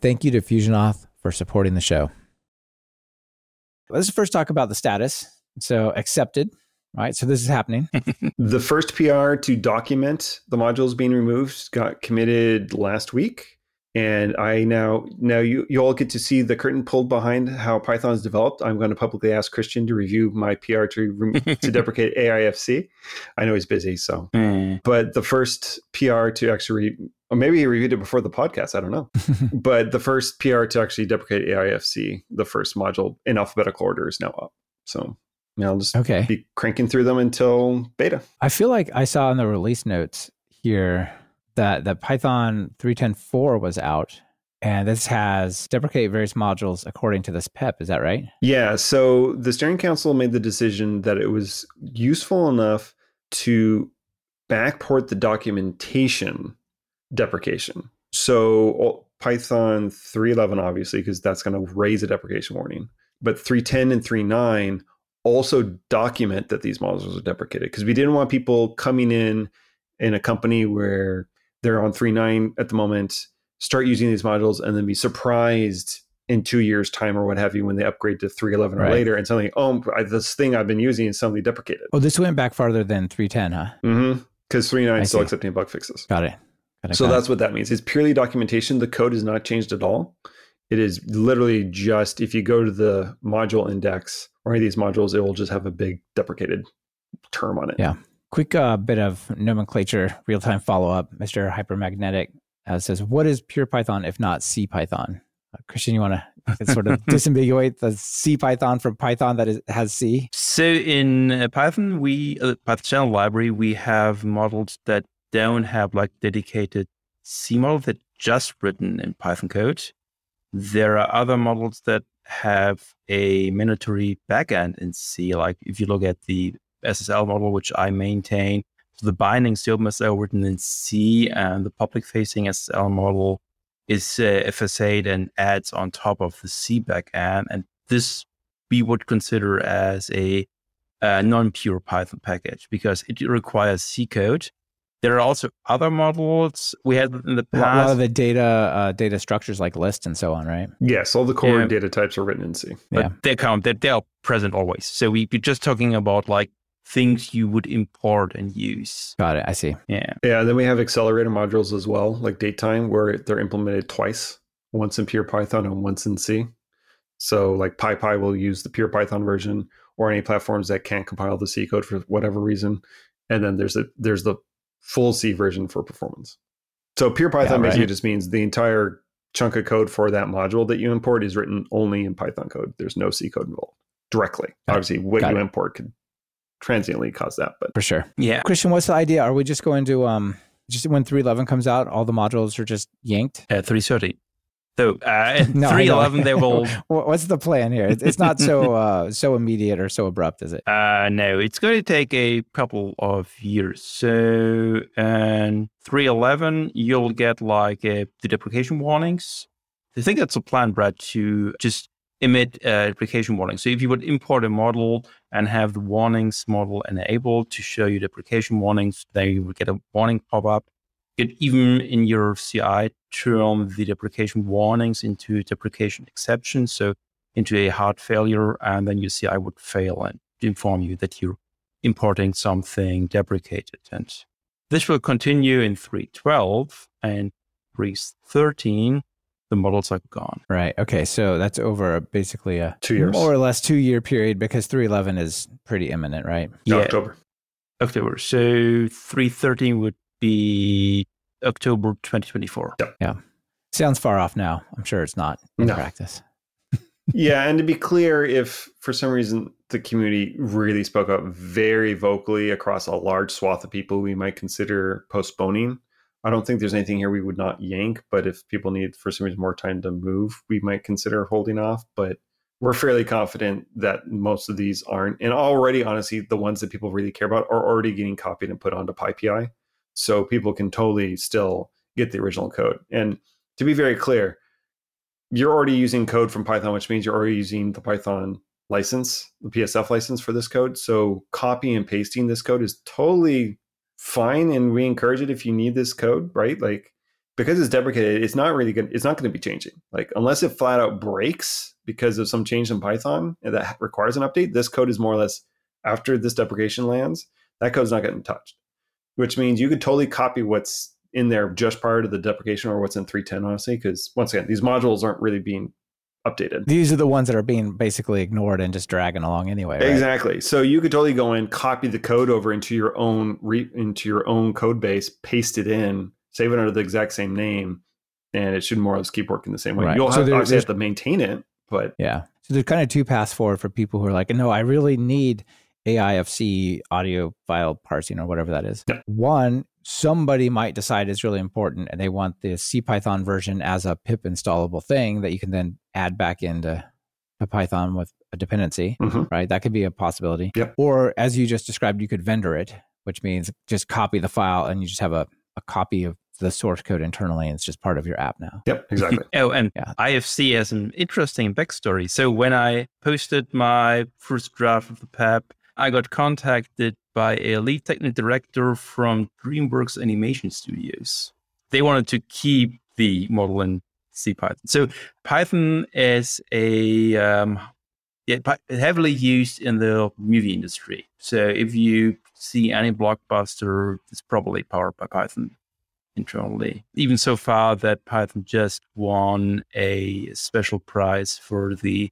[SPEAKER 1] Thank you to Fusion Auth for supporting the show. Let's first talk about the status. So accepted, right? So this is happening.
[SPEAKER 2] the first pr to document the modules being removed got committed last week and i now now you you all get to see the curtain pulled behind how python is developed i'm going to publicly ask christian to review my pr to rem- to deprecate aifc i know he's busy so
[SPEAKER 3] Mm.
[SPEAKER 2] but the first PR to actually, or maybe he reviewed it before the podcast. I don't know. but the first PR to actually deprecate AIFC, the first module in alphabetical order, is now up. So I'll just
[SPEAKER 1] Okay.
[SPEAKER 2] be cranking through them until beta.
[SPEAKER 1] I feel like I saw in the release notes here that that Python 3.10.4 was out, and this has deprecate various modules according to this PEP. Is that right?
[SPEAKER 2] Yeah. So the steering council made the decision that it was useful enough to backport the documentation deprecation. So Python 3.11, obviously, because that's going to raise a deprecation warning. But 3.10 and 3.9 also document that these modules are deprecated because we didn't want people coming in in a company where they're on 3.9 at the moment, start using these modules, and then be surprised in two years' time or what have you when they upgrade to 3.11 or later and suddenly, oh, I- this thing I've been using is suddenly deprecated.
[SPEAKER 1] Oh, this went back farther than 3.10, huh?
[SPEAKER 2] Mm-hmm. Because 3.9
[SPEAKER 1] I
[SPEAKER 2] is still
[SPEAKER 1] see.
[SPEAKER 2] accepting bug fixes.
[SPEAKER 1] Got it. Got it,
[SPEAKER 2] So
[SPEAKER 1] got it.
[SPEAKER 2] that's what that means. It's purely documentation. The code is not changed at all. It is literally just if you go to the module index or any of these modules, it will just have a big deprecated term on it.
[SPEAKER 1] Yeah. quick uh, bit of nomenclature, real time follow up. Mr. Hypermagnetic uh, says, "What is pure Python if not C Python?" Uh, Christian, you want to sort of disambiguate the C Python from Python that is, has C?
[SPEAKER 3] So in uh, Python, we uh, Python channel library, we have models that don't have like dedicated C model that just written in Python code. There are other models that have a mandatory backend in C. Like if you look at the SSL model, which I maintain, so the binding to OpenSSL written in C, and the public facing SSL model is uh, FS8 and adds on top of the C backend. And this we would consider as a, a non-pure Python package because it requires C code. There are also other models we had in the past.
[SPEAKER 1] A lot of the data uh, data structures like lists and so on, right?
[SPEAKER 2] Yes, all the core
[SPEAKER 3] Yeah.
[SPEAKER 2] data types are written in C.
[SPEAKER 3] but
[SPEAKER 1] Yeah.
[SPEAKER 3] they count that they are present always. So we, we're just talking about like things you would import and use.
[SPEAKER 1] Got it. I see.
[SPEAKER 3] Yeah.
[SPEAKER 2] Yeah, then we have accelerator modules as well, like datetime, where they're implemented twice, once in pure Python and once in C. So like PyPy will use the pure Python version or any platforms that can't compile the C code for whatever reason. And then there's a there's the full C version for performance. So pure Python
[SPEAKER 1] Yeah, right.
[SPEAKER 2] basically just means the entire chunk of code for that module that you import is written only in Python code. There's no C code involved directly.
[SPEAKER 1] Got it.
[SPEAKER 2] Obviously, what
[SPEAKER 1] Got
[SPEAKER 2] you
[SPEAKER 1] it.
[SPEAKER 2] import could transiently cause that, but
[SPEAKER 1] For sure.
[SPEAKER 3] Yeah.
[SPEAKER 1] Christian, what's the idea? Are we just going to um just when 311 comes out, all the modules are just yanked?
[SPEAKER 3] At 330. So uh,
[SPEAKER 1] No,
[SPEAKER 3] 311, they will.
[SPEAKER 1] What's the plan here? It's not so uh, so immediate or so abrupt, is it?
[SPEAKER 3] Uh, no, it's going to take a couple of years. So, in 311, you'll get like uh, the deprecation warnings. I think that's a plan, Brett, to just emit uh, deprecation warnings. So, if you would import a model and have the warnings model enabled to show you deprecation warnings, then you would get a warning pop up. You could even in your CI turn the deprecation warnings into deprecation exceptions. So, into a hard failure, and then your CI would fail and inform you that you're importing something deprecated. And this will continue in 3.12 and 3.13. The models are gone.
[SPEAKER 1] Right. Okay. So that's over a- basically a
[SPEAKER 2] Two years.
[SPEAKER 1] more or less two year period because 311 is pretty imminent, right?
[SPEAKER 3] Yeah,
[SPEAKER 2] October.
[SPEAKER 3] October. So 3.13 would be October 2024.
[SPEAKER 1] Yeah, Sounds far off now. I'm sure it's not in
[SPEAKER 2] No.
[SPEAKER 1] practice.
[SPEAKER 2] yeah, and to be clear, if for some reason the community really spoke up very vocally across a large swath of people, we might consider postponing. I don't think there's anything here we would not yank, but if people need for some reason more time to move, we might consider holding off. But we're fairly confident that most of these aren't. And already, honestly, the ones that people really care about are already getting copied and put onto PyPI. So people can totally still get the original code. And to be very clear, you're already using code from Python, which means you're already using the Python license, the PSF license for this code. So copy and pasting this code is totally fine, and we encourage it if you need this code, right? Like because it's deprecated, it's not really good. It's not going to be changing. Like unless it flat out breaks because of some change in Python that requires an update, this code is more or less after this deprecation lands, that code's not getting touched. Which means you could totally copy what's in there just prior to the deprecation or what's in 310 honestly because once again these modules aren't really being updated
[SPEAKER 1] These are the ones that are being basically ignored and just dragging along anyway. Right?
[SPEAKER 2] exactly so you could totally go in copy the code over into your own re- into your own code base paste it in save it under the exact same name and it should more or less keep working the same way
[SPEAKER 1] Right.
[SPEAKER 2] you'll
[SPEAKER 1] So
[SPEAKER 2] have, obviously have to maintain it but
[SPEAKER 1] Yeah. So there's kind of two paths forward for people who are like, no, I really need AIFC audio file parsing or whatever that is.
[SPEAKER 2] Yeah.
[SPEAKER 1] One, somebody might decide it's really important and they want the CPython version as a pip installable thing that you can then add back into to Python with a dependency,
[SPEAKER 2] Mhm.
[SPEAKER 1] right? That could be a possibility.
[SPEAKER 2] Yep.
[SPEAKER 1] Or as you just described, you could vendor it, which means just copy the file and you just have a, a copy of the source code internally and it's just part of your app now.
[SPEAKER 2] yep exactly
[SPEAKER 3] Oh, and
[SPEAKER 1] Yeah.
[SPEAKER 3] IFC has an interesting backstory. So when I posted my first draft of the PEP, I got contacted by a lead technical director from DreamWorks Animation Studios. They wanted to keep the model in C Python. So Python is a um, heavily used in the movie industry. So if you see any blockbuster, it's probably powered by Python internally. Even so far that Python just won a special prize for the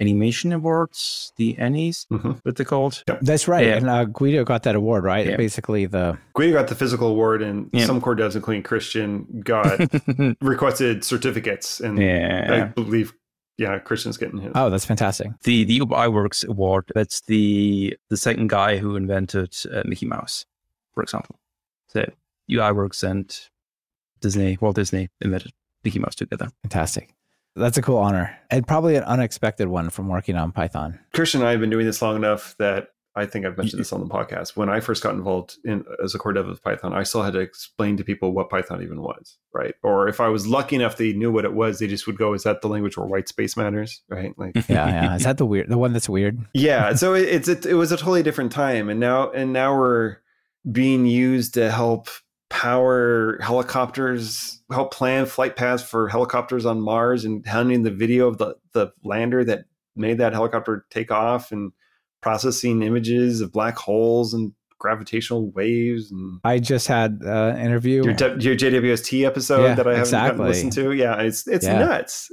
[SPEAKER 3] animation awards, the Annies,
[SPEAKER 2] Mhm.
[SPEAKER 3] what they're called.
[SPEAKER 1] That's right.
[SPEAKER 3] Yeah.
[SPEAKER 1] And uh, Guido got that award, right?
[SPEAKER 3] Yeah.
[SPEAKER 1] Basically, the
[SPEAKER 2] Guido got the physical award, and
[SPEAKER 3] Yeah.
[SPEAKER 2] some core devs, including Christian, got requested certificates. And I believe, yeah, Christian's getting his.
[SPEAKER 1] oh, that's fantastic.
[SPEAKER 3] The the Ub Iwerks award, that's the the second guy who invented uh, Mickey Mouse, for example. So Ub Iwerks and Disney, Walt Disney invented Mickey Mouse together.
[SPEAKER 1] Fantastic. That's a cool honor and probably an unexpected one from working on Python.
[SPEAKER 2] Christian and I have been doing this long enough that I think I've mentioned this on the podcast. When I first got involved in as a core dev of Python, I still had to explain to people what Python even was, right? Or if I was lucky enough they knew what it was, they just would go, "Is that the language where white space matters?" Right? Like,
[SPEAKER 1] Yeah, yeah. Is that the weird, the one that's weird?
[SPEAKER 2] yeah. So it, it's it, it was a totally different time, and now and now we're being used to help power helicopters, help plan flight paths for helicopters on Mars, and handing the video of the the lander that made that helicopter take off, and processing images of black holes and gravitational waves and
[SPEAKER 1] I just had uh, an interview.
[SPEAKER 2] your, your JWST episode
[SPEAKER 1] Yeah,
[SPEAKER 2] that I haven't
[SPEAKER 1] exactly.
[SPEAKER 2] gotten to to. Yeah, it's it's
[SPEAKER 1] Yeah.
[SPEAKER 2] nuts.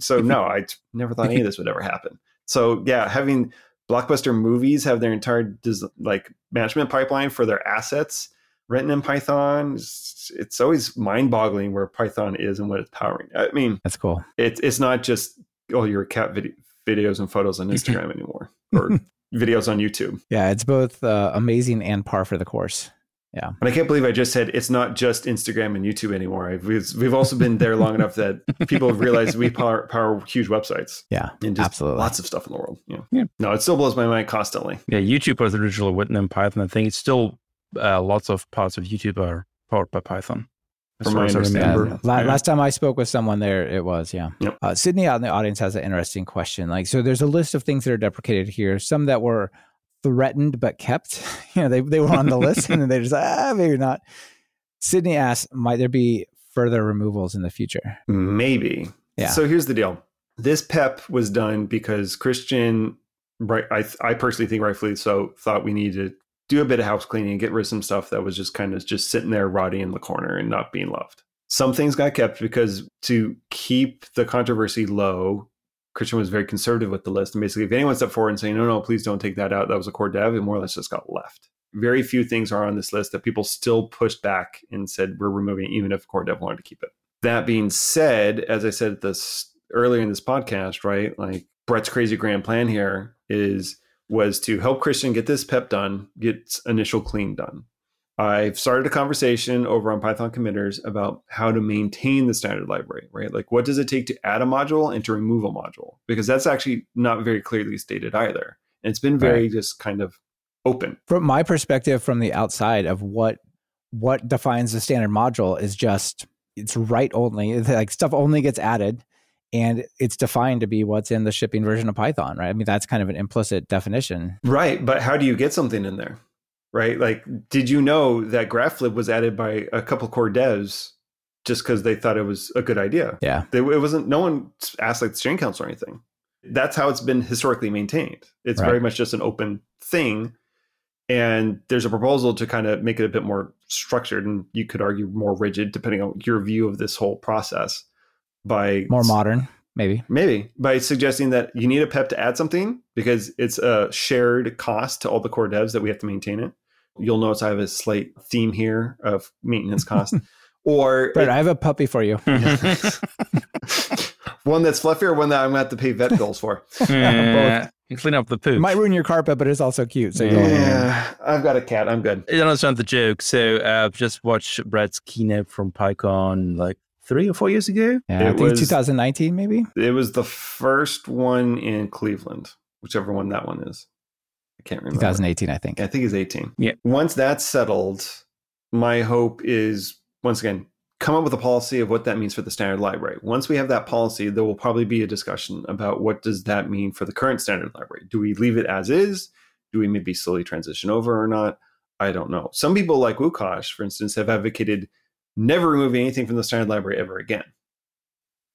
[SPEAKER 2] So no, I never thought any of this would ever happen. So yeah, having blockbuster movies have their entire des- like management pipeline for their assets written in Python. It's, it's always mind-boggling where Python is and what it's powering. I mean,
[SPEAKER 1] That's cool.
[SPEAKER 2] it's it's not just oh your cat vid- videos and photos on Instagram anymore or videos on YouTube.
[SPEAKER 1] Yeah, it's both uh, amazing and par for the course. Yeah.
[SPEAKER 2] And I can't believe I just said it's not just Instagram and YouTube anymore. We've, we've also been there long enough that people have realized we power, power huge websites
[SPEAKER 1] Yeah,
[SPEAKER 2] and just
[SPEAKER 1] absolutely.
[SPEAKER 2] lots of stuff in the world. Yeah.
[SPEAKER 3] Yeah.
[SPEAKER 2] No, it still blows my mind constantly.
[SPEAKER 3] Yeah, YouTube was originally written in Python. I think it's still uh, lots of parts of YouTube are powered by Python. As
[SPEAKER 2] From my
[SPEAKER 3] as I
[SPEAKER 2] understanding.
[SPEAKER 1] Yeah,
[SPEAKER 3] remember. Yeah.
[SPEAKER 1] Last time I spoke with someone there, it was yeah.
[SPEAKER 2] Yep.
[SPEAKER 1] Uh, Sydney out in the audience has an interesting question. Like, so there's a list of things that are deprecated here. Some that were threatened but kept. You know, they they were on the list and then they just ah maybe not. Sydney asks, might there be further removals in the future?
[SPEAKER 2] Maybe.
[SPEAKER 1] Yeah.
[SPEAKER 2] So here's the deal. This PEP was done because Christian, right? I, I personally think rightfully so, thought we needed to do a bit of house cleaning and get rid of some stuff that was just kind of just sitting there rotting in the corner and not being loved. Some things got kept because to keep the controversy low, Christian was very conservative with the list. And basically, if anyone stepped forward and saying, no, no, please don't take that out, that was a core dev, it more or less just got left. Very few things are on this list that people still pushed back and said, we're removing, even if core dev wanted to keep it. That being said, as I said this earlier in this podcast, right? Like Brett's crazy grand plan here is was to help Christian get this PEP done, get initial clean done. I've started a conversation over on Python committers about how to maintain the standard library, right? Like what does it take to add a module and to remove a module? Because that's actually not very clearly stated either. And it's been very just kind of open.
[SPEAKER 1] From my perspective, from the outside of what what defines the standard module is just it's write only. It's Like stuff only gets added, and it's defined to be what's in the shipping version of Python, right? I mean, that's kind of an implicit definition.
[SPEAKER 2] Right. But how do you get something in there? Right. Like, did you know that GraphLib was added by a couple core devs just because they thought it was a good idea?
[SPEAKER 1] Yeah.
[SPEAKER 2] They, it wasn't, no one asked like the steering council or anything. That's how it's been historically maintained. It's
[SPEAKER 1] Right.
[SPEAKER 2] very much just an open thing. And there's a proposal to kind of make it a bit more structured and you could argue more rigid, depending on your view of this whole process. By
[SPEAKER 1] More modern, maybe.
[SPEAKER 2] Maybe by suggesting that you need a PEP to add something because it's a shared cost to all the core devs that we have to maintain it. You'll notice I have a slight theme here of maintenance cost. or
[SPEAKER 1] Brett, I have a puppy for you.
[SPEAKER 2] one that's fluffy or one that I'm going to have to pay vet bills for.
[SPEAKER 3] Yeah, you clean up the poop.
[SPEAKER 1] It might ruin your carpet, but it's also cute. So
[SPEAKER 3] Yeah.
[SPEAKER 2] Yeah, I've got a cat. I'm good.
[SPEAKER 3] I don't understand the joke. So uh, just watch Brett's keynote from PyCon like three or four years ago.
[SPEAKER 1] yeah, I think
[SPEAKER 2] was-
[SPEAKER 1] 2019, maybe.
[SPEAKER 2] It was the first one in Cleveland, whichever one that one is. I can't remember.
[SPEAKER 1] 2018, I think.
[SPEAKER 2] I think it's 18.
[SPEAKER 3] Yeah.
[SPEAKER 2] Once that's settled, my hope is once again, come up with a policy of what that means for the standard library. Once we have that policy, there will probably be a discussion about what does that mean for the current standard library. Do we leave it as is? Do we maybe slowly transition over or not? I don't know. Some people like Łukasz, for instance, have advocated never removing anything from the standard library ever again.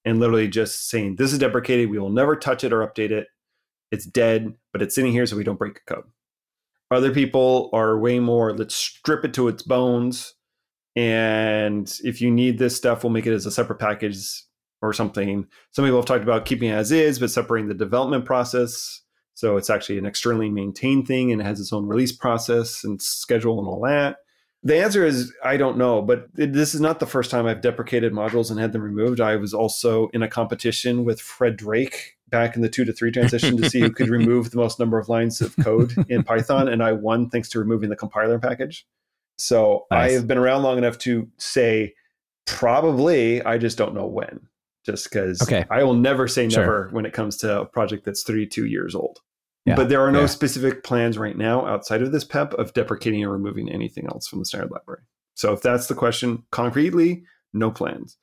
[SPEAKER 2] And literally just saying, this is deprecated. We will never touch it or update it. It's dead, but it's sitting here so we don't break the code. Other people are way more, let's strip it to its bones. And if you need this stuff, we'll make it as a separate package or something. Some people have talked about keeping it as is, but separating the development process. So it's actually an externally maintained thing and it has its own release process and schedule and all that. The answer is I don't know, but it, this is not the first time I've deprecated modules and had them removed. I was also in a competition with Fred Drake back in the two to three transition to see who could remove the most number of lines of code in Python, and I won thanks to removing the compiler package. So nice. I have been around long enough to say probably. I just don't know when. Just because
[SPEAKER 1] okay.
[SPEAKER 2] I will never say never sure. when it comes to a project that's 32 years old. Yeah. But there are no yeah. specific plans right now outside of this PEP of deprecating or removing anything else from the standard library. So if that's the question, concretely, no plans.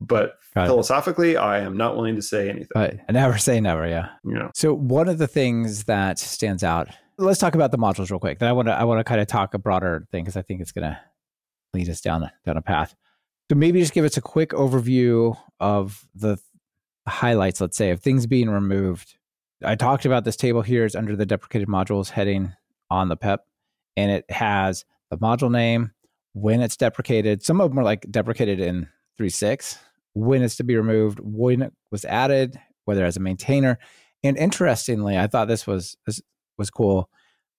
[SPEAKER 2] But philosophically. I am not willing to say anything.
[SPEAKER 1] I never say never, yeah.
[SPEAKER 2] Yeah.
[SPEAKER 1] So one of the things that stands out. Let's talk about the modules real quick. Then I want to I want to kind of talk a broader thing because I think it's going to lead us down down a path. So maybe just give us a quick overview of the highlights, let's say, of things being removed I talked about this table here is under the deprecated modules heading on the PEP, and it has the module name, when it's deprecated. Some of them are like deprecated in 3.6, when it's to be removed, when it was added, whether as a maintainer. And interestingly, I thought this was this was cool.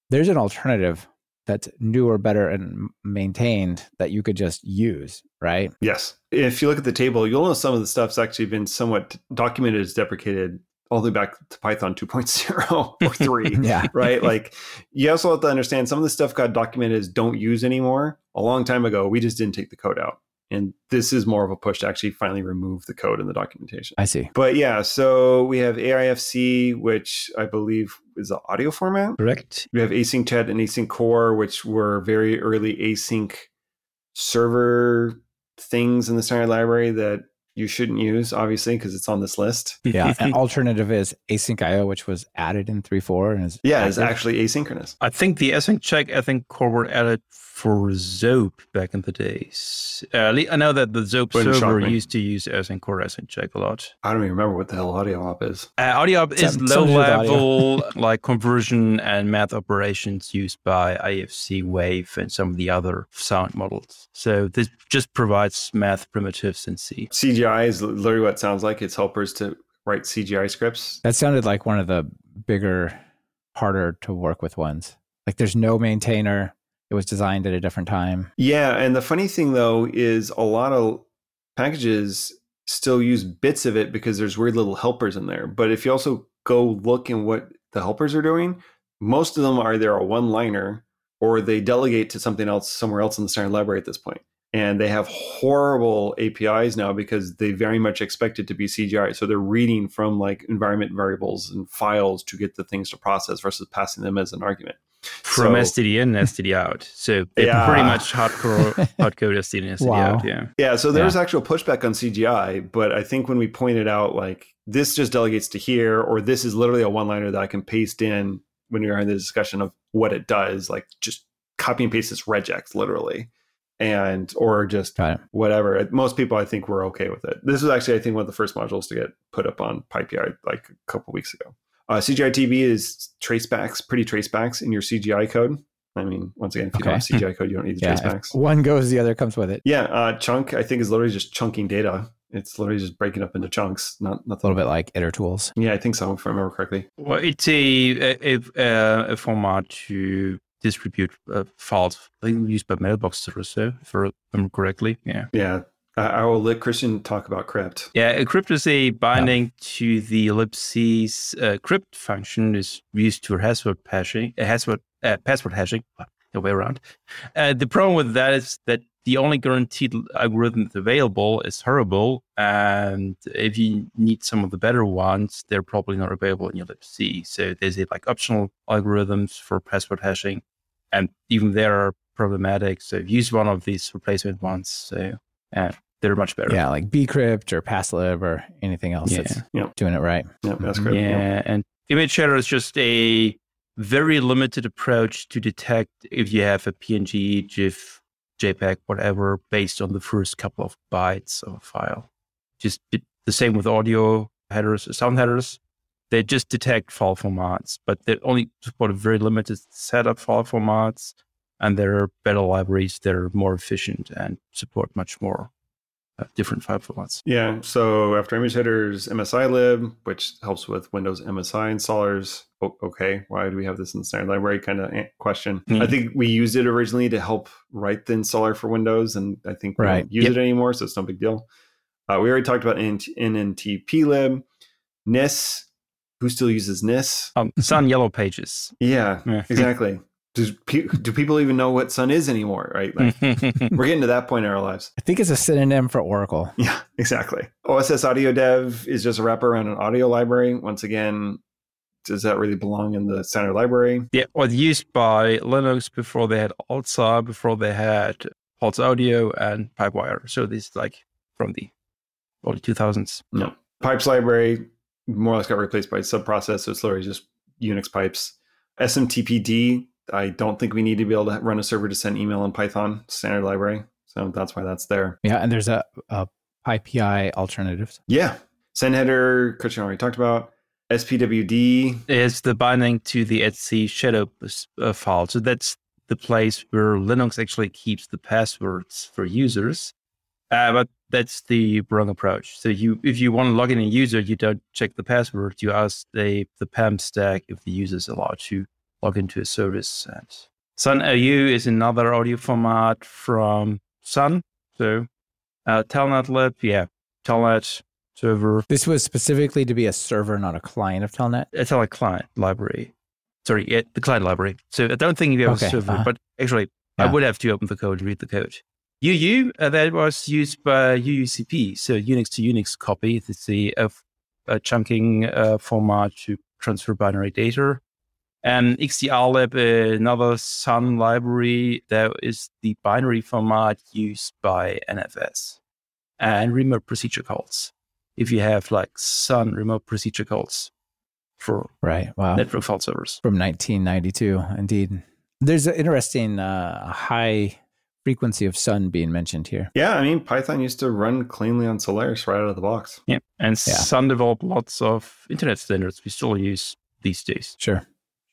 [SPEAKER 1] There's an alternative that's newer, better, and maintained that you could just use, right?
[SPEAKER 2] Yes. If you look at the table, you'll know some of the stuff's actually been somewhat documented as deprecated all the way back to Python 2.0 or 3,
[SPEAKER 1] yeah.
[SPEAKER 2] right? Like you also have to understand some of the stuff got documented as don't use anymore. A long time ago, we just didn't take the code out. And this is more of a push to actually finally remove the code in the documentation.
[SPEAKER 1] I see.
[SPEAKER 2] But yeah, so we have AIFC, which I believe is the audio format.
[SPEAKER 3] Correct.
[SPEAKER 2] We have async chat and async core, which were very early async server things in the standard library that you shouldn't use, obviously, because it's on this list.
[SPEAKER 1] Yeah. An alternative is async IO, which was added in 3.4 and is
[SPEAKER 2] yeah, it's actually asynchronous.
[SPEAKER 3] I think the asynchat, I think core were added for Zope back in the days. Uh, I know that the Zope Wouldn't server used to use async core asynchat a lot.
[SPEAKER 2] I don't even remember what the hell audio op is.
[SPEAKER 3] Uh, audio op is low level like conversion and math operations used by IFC Wave and some of the other sound models. So this just provides math primitives in C.
[SPEAKER 2] CGI is literally what it sounds like. It's helpers to write CGI scripts.
[SPEAKER 1] That sounded like one of the bigger, harder to work with ones. Like there's no maintainer it was designed at a different time.
[SPEAKER 2] Yeah, and the funny thing though is a lot of packages still use bits of it because there's weird little helpers in there. But if you also go look in what the helpers are doing, most of them are either a one-liner or they delegate to something else somewhere else in the standard library at this point. And they have horrible APIs now because they very much expect it to be CGI. So they're reading from like environment variables and files to get the things to process versus passing them as an argument
[SPEAKER 3] from so, STD in and STD out. So yeah. pretty much hardcore hardcode STD and STD wow. out. Yeah.
[SPEAKER 2] Yeah. So there's yeah. actual pushback on CGI, but I think when we pointed out like this just delegates to here, or this is literally a one liner that I can paste in when you're in the discussion of what it does, like just copy and paste this regex literally. And or just whatever. Most people, I think, were okay with it. This was actually, I think, one of the first modules to get put up on PyPI like a couple weeks ago. Uh, CGI TB is tracebacks, pretty tracebacks in your CGI code. I mean, once again, if you okay. don't have CGI code, you don't need the yeah, tracebacks.
[SPEAKER 1] One goes, the other comes with it.
[SPEAKER 2] Yeah, uh, chunk I think is literally just chunking data. It's literally just breaking up into chunks. Not
[SPEAKER 1] nothing. a little bit like iter tools.
[SPEAKER 2] Yeah, I think so. If I remember correctly.
[SPEAKER 3] Well, it's a a, a, a format to distribute uh, files used by mailbox servers, so if I remember correctly. Yeah.
[SPEAKER 2] Yeah, I will let Christian talk about crypt.
[SPEAKER 3] Yeah, a crypt is a binding to the ellipses uh, crypt function is used for password hashing, uh, password, uh, password hashing, the way around. Uh, the problem with that is that the only guaranteed algorithm available is Hurable, and if you need some of the better ones, they're probably not available in ellipse. So there's a, like optional algorithms for password hashing, and even they are problematic. So use one of these replacement ones. So yeah, they're much better.
[SPEAKER 1] Yeah, like bcrypt or passlib or anything else yeah. that's yep. doing it right.
[SPEAKER 2] Yeah,
[SPEAKER 3] that's mm-hmm. great. Yeah, and image shader is just a very limited approach to detect if you have a PNG, GIF, JPEG, whatever, based on the first couple of bytes of a file. Just the same with audio headers, sound headers. They just detect file formats, but they only support a very limited set of file formats. And there are better libraries that are more efficient and support much more uh, different file formats.
[SPEAKER 2] Yeah. So after image headers, MSI lib, which helps with Windows MSI installers. Okay, why do we have this in the standard library? Kind of question.
[SPEAKER 3] Mhm.
[SPEAKER 2] I think we used it originally to help write the installer for Windows, and I think we
[SPEAKER 1] Right.
[SPEAKER 2] don't use
[SPEAKER 3] Yep.
[SPEAKER 2] it anymore, so it's no big deal. Uh, we already talked about NNTP lib, NIS. Who still uses NIS?
[SPEAKER 3] Um, on Yellow Pages.
[SPEAKER 2] Yeah,
[SPEAKER 3] Yeah.
[SPEAKER 2] exactly. Does pe- do people even know what Sun is anymore? Right? Like, we're getting to that point in our lives.
[SPEAKER 1] I think it's a synonym for Oracle.
[SPEAKER 2] Yeah, exactly. OSS Audio Dev is just a wrapper around an audio library. Once again, does that really belong in the standard library?
[SPEAKER 3] yeah, was used by Linux before they had ALSA, before they had Pulse Audio and Pipewire. So this is like from the early 2000s.
[SPEAKER 2] No. Pipes library more or less got replaced by subprocess, so it's literally just Unix pipes. SMTPD, I don't think we need to be able to run a server to send email in Python standard library. So that's why that's there.
[SPEAKER 1] Yeah, and there's a, a PyPI alternatives.
[SPEAKER 2] Yeah. Send header, Christian already talked about. SPWD,
[SPEAKER 3] Is the binding to the etc shadow uh, file. So that's the place where Linux actually keeps the passwords for users. Uh, but that's the wrong approach. So you, if you want to log in a user, you don't check the password. You ask the the PAM stack if the user is allowed to log into a service. And Sun AU is another audio format from Sun. So uh, Telnet Lib, yeah, Telnet server.
[SPEAKER 1] This was specifically to be a server, not a client of Telnet.
[SPEAKER 3] It's a client library. Sorry, yeah, the client library. So I don't think you have
[SPEAKER 1] Okay,
[SPEAKER 3] a server,
[SPEAKER 1] uh-huh.
[SPEAKER 3] but actually, I would have to open the code, read the code. UU, uh, that was used by UUCP, so Unix to Unix copy. It's the uh, uh, chunking uh, format to transfer binary data. And XDRlib, uh, another Sun library, that is the binary format used by NFS and remote procedure calls. If you have like Sun remote procedure calls for
[SPEAKER 1] Right. Wow.
[SPEAKER 3] network file servers.
[SPEAKER 1] From 1992, indeed. There's an interesting uh, high frequency of sun being mentioned here.
[SPEAKER 2] Yeah, I mean, Python used to run cleanly on Solaris right out of the box.
[SPEAKER 3] Yeah. And
[SPEAKER 1] Yeah.
[SPEAKER 3] Sun developed lots of internet standards we still use these days.
[SPEAKER 1] Sure.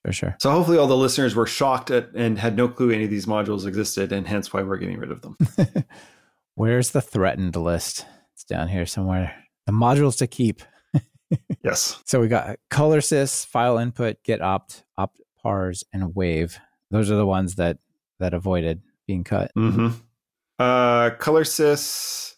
[SPEAKER 1] Sure, sure.
[SPEAKER 2] So hopefully all the listeners were shocked at and had no clue any of these modules existed, and hence why we're getting rid of them.
[SPEAKER 1] Where's the threatened list? It's down here somewhere. The modules to keep.
[SPEAKER 2] yes.
[SPEAKER 1] So we got color sys, file input, get opt, opt pars, and wave. Those are the ones that that avoided being cut.
[SPEAKER 2] hmm Uh, color sys,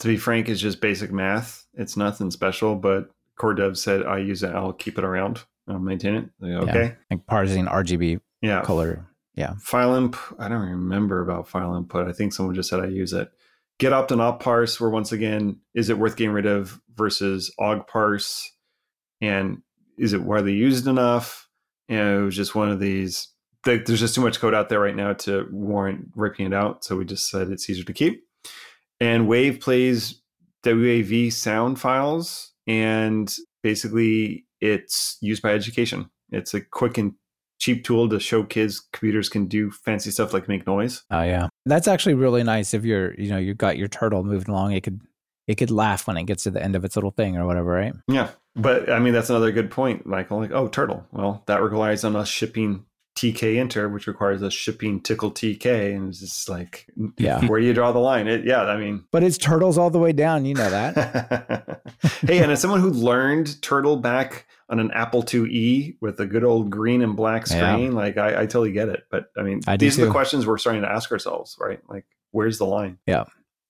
[SPEAKER 2] to be frank, is just basic math. It's nothing special, but core dev said I use it. I'll keep it around. I'll maintain it. They go,
[SPEAKER 1] Yeah.
[SPEAKER 2] Okay.
[SPEAKER 1] Like parsing RGB
[SPEAKER 2] Yeah.
[SPEAKER 1] color. Yeah.
[SPEAKER 2] File imp. I don't remember about file input. I think someone just said I use it. Get opt and opt parse. Where once again, is it worth getting rid of versus argparse, and is it widely used enough? And it was just one of these. like, There's just too much code out there right now to warrant ripping it out. So we just said it's easier to keep. And Wave plays WAV sound files, and basically it's used by education. It's a quick and cheap tool to show kids computers can do fancy stuff like make noise.
[SPEAKER 1] Oh yeah. That's actually really nice if you're, you know, you've got your turtle moving along, it could it could laugh when it gets to the end of its little thing or whatever, right?
[SPEAKER 2] Yeah. But I mean, that's another good point, Michael. Like, oh, turtle. Well, that relies on us shipping tkinter, which requires us shipping Tcl/Tk. And it's just like,
[SPEAKER 1] Yeah.
[SPEAKER 2] where do you draw the line? It, yeah, I mean,
[SPEAKER 1] But it's turtles all the way down, you know that.
[SPEAKER 2] hey, and as someone who learned Turtle back on an Apple IIe with a good old green and black
[SPEAKER 1] Yeah.
[SPEAKER 2] screen, like I, I totally get it. But I mean,
[SPEAKER 1] I
[SPEAKER 2] these are
[SPEAKER 1] too.
[SPEAKER 2] the questions we're starting to ask ourselves, right? Like, where's the line?
[SPEAKER 1] Yeah,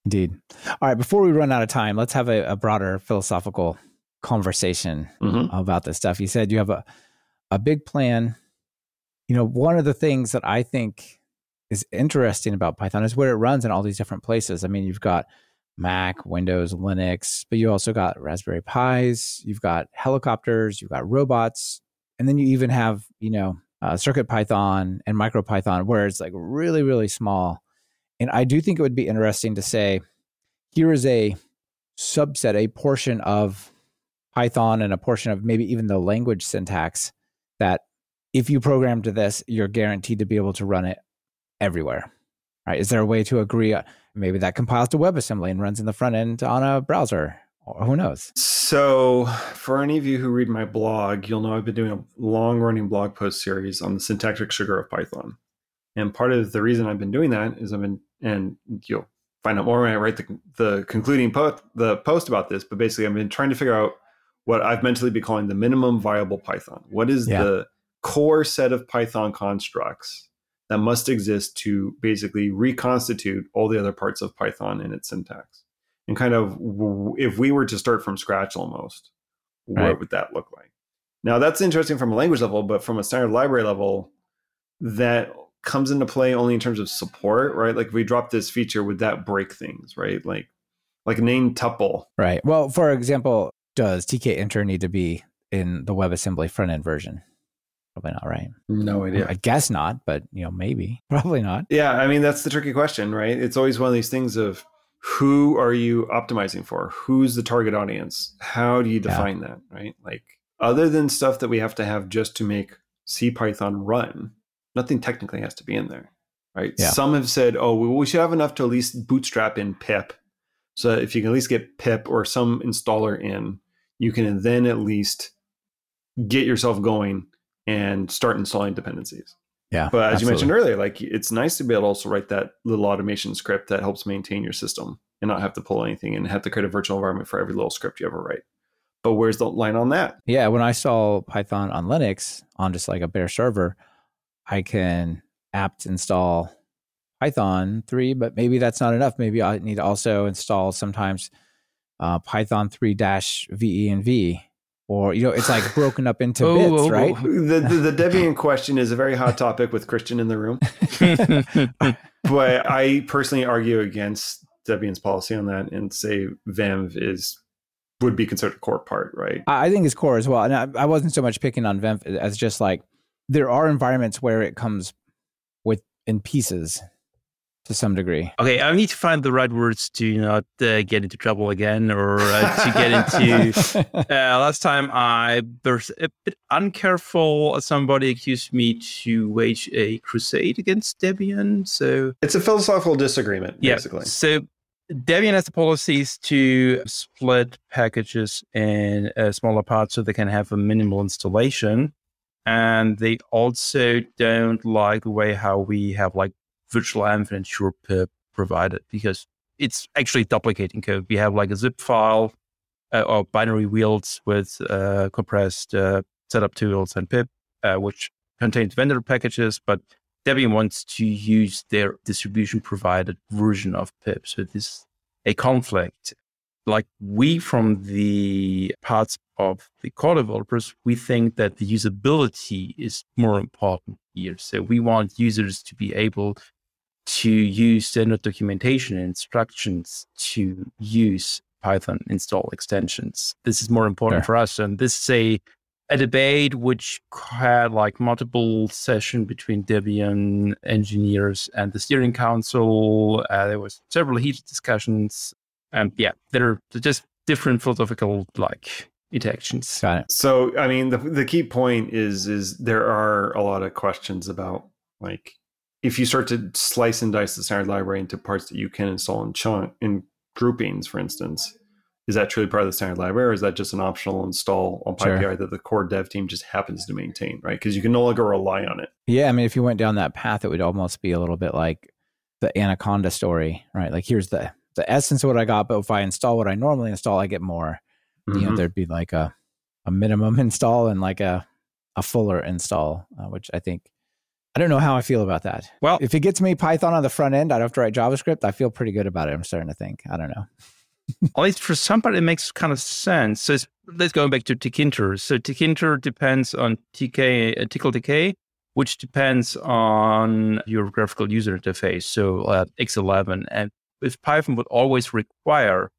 [SPEAKER 1] indeed. All right, before we run out of time, let's have a, a broader philosophical conversation
[SPEAKER 2] Mhm.
[SPEAKER 1] about this stuff. You said you have a, a big plan. You know, one of the things that I think is interesting about Python is where it runs in all these different places. I mean, you've got Mac, Windows, Linux, but you also got Raspberry Pis, you've got helicopters, you've got robots, and then you even have, you know, uh, Circuit Python and MicroPython, where it's like really, really small. And I do think it would be interesting to say here is a subset, a portion of Python and a portion of maybe even the language syntax that if you program to this, you're guaranteed to be able to run it everywhere. Right? Is there a way to agree? uh, Maybe that compiles to WebAssembly and runs in the front end on a browser, or who knows?
[SPEAKER 2] So, for any of you who read my blog, you'll know I've been doing a long running blog post series on the syntactic sugar of Python. And part of the reason I've been doing that is I've been, and you'll find out more when I write the, the concluding po- the post about this. But basically, I've been trying to figure out what I've mentally be calling the minimum viable Python. What is yeah. the core set of Python constructs that must exist to basically reconstitute all the other parts of Python in its syntax? And kind of if we were to start from scratch almost, what right. would that look like? Now that's interesting from a language level, but from a standard library level, that comes into play only in terms of support, right? Like if we drop this feature, would that break things, right? Like like name tuple.
[SPEAKER 1] Right. Well, for example, does tkinter need to be in the WebAssembly front end version? Probably not, right?
[SPEAKER 2] No idea.
[SPEAKER 1] I guess not, but you know, maybe. Probably not.
[SPEAKER 2] Yeah, I mean that's the tricky question, right? It's always one of these things of who are you optimizing for? Who's the target audience? How do you define yeah. that, right? Like other than stuff that we have to have just to make C Python run, nothing technically has to be in there, right? Yeah. Some have said, oh, well, we should have enough to at least bootstrap in pip. So if you can at least get pip or some installer in, you can then at least get yourself going and start installing dependencies.
[SPEAKER 1] Yeah.
[SPEAKER 2] But as absolutely. you mentioned earlier, like it's nice to be able to also write that little automation script that helps maintain your system and not have to pull anything and have to create a virtual environment for every little script you ever write. But where's the line on that?
[SPEAKER 1] Yeah, when I saw Python on Linux on just like a bare server, I can apt install Python 3, but maybe that's not enough. Maybe I need to also install sometimes uh, Python 3 dash V or you know it's like broken up into oh, bits, oh, right?
[SPEAKER 2] The, the, the Debian question is a very hot topic with Christian in the room, but I personally argue against Debian's policy on that and say Venv is would be considered a core part, right?
[SPEAKER 1] I think it's core as well, and I, I wasn't so much picking on Venv as just like there are environments where it comes with in pieces to some degree.
[SPEAKER 3] Okay, I need to find the right words to not uh, get into trouble again or uh, to get into. uh, last time I was a bit uncareful. Somebody accused me to wage a crusade against Debian. So
[SPEAKER 2] it's a philosophical disagreement,
[SPEAKER 3] yeah,
[SPEAKER 2] basically.
[SPEAKER 3] So Debian has the policies to split packages in uh, smaller parts so they can have a minimal installation. And they also don't like the way how we have like virtual env and sure pip provided because it's actually duplicating code. We have like a zip file uh, or binary wheels with uh, compressed uh, setup tools and pip, uh, which contains vendor packages, but Debian wants to use their distribution provided version of pip. So this is a conflict. Like we from the parts of the core developers, we think that the usability is more important here. So we want users to be able to use standard documentation and instructions to use Python install extensions. This is more important sure. for us. And this is a, a debate which had like multiple session between Debian engineers and the steering council. Uh, there was several heated discussions. And yeah, there are just different philosophical like interactions.
[SPEAKER 1] Got it.
[SPEAKER 2] So, I mean, the, the key point is, is there are a lot of questions about like if you start to slice and dice the standard library into parts that you can install in chunk in groupings, for instance, is that truly part of the standard library, or is that just an optional install on PyPI sure. that the core dev team just happens to maintain, right? Because you can no longer rely on it.
[SPEAKER 1] Yeah, I mean, if you went down that path, it would almost be a little bit like the Anaconda story, right? Like here's the the essence of what I got, but if I install what I normally install, I get more. Mm-hmm. You know, mm-hmm. there'd be like a a minimum install and like a a fuller install, uh, which I think I don't know how I feel about that.
[SPEAKER 3] Well,
[SPEAKER 1] if it gets me Python on the front end, I don't have to write JavaScript. I feel pretty good about it. I'm starting to think. I don't know.
[SPEAKER 3] At least for somebody, it makes kind of sense. So let's go back to tkinter. So tkinter depends on TK, uh, TK, which depends on your graphical user interface. So uh, X11. And if Python would always require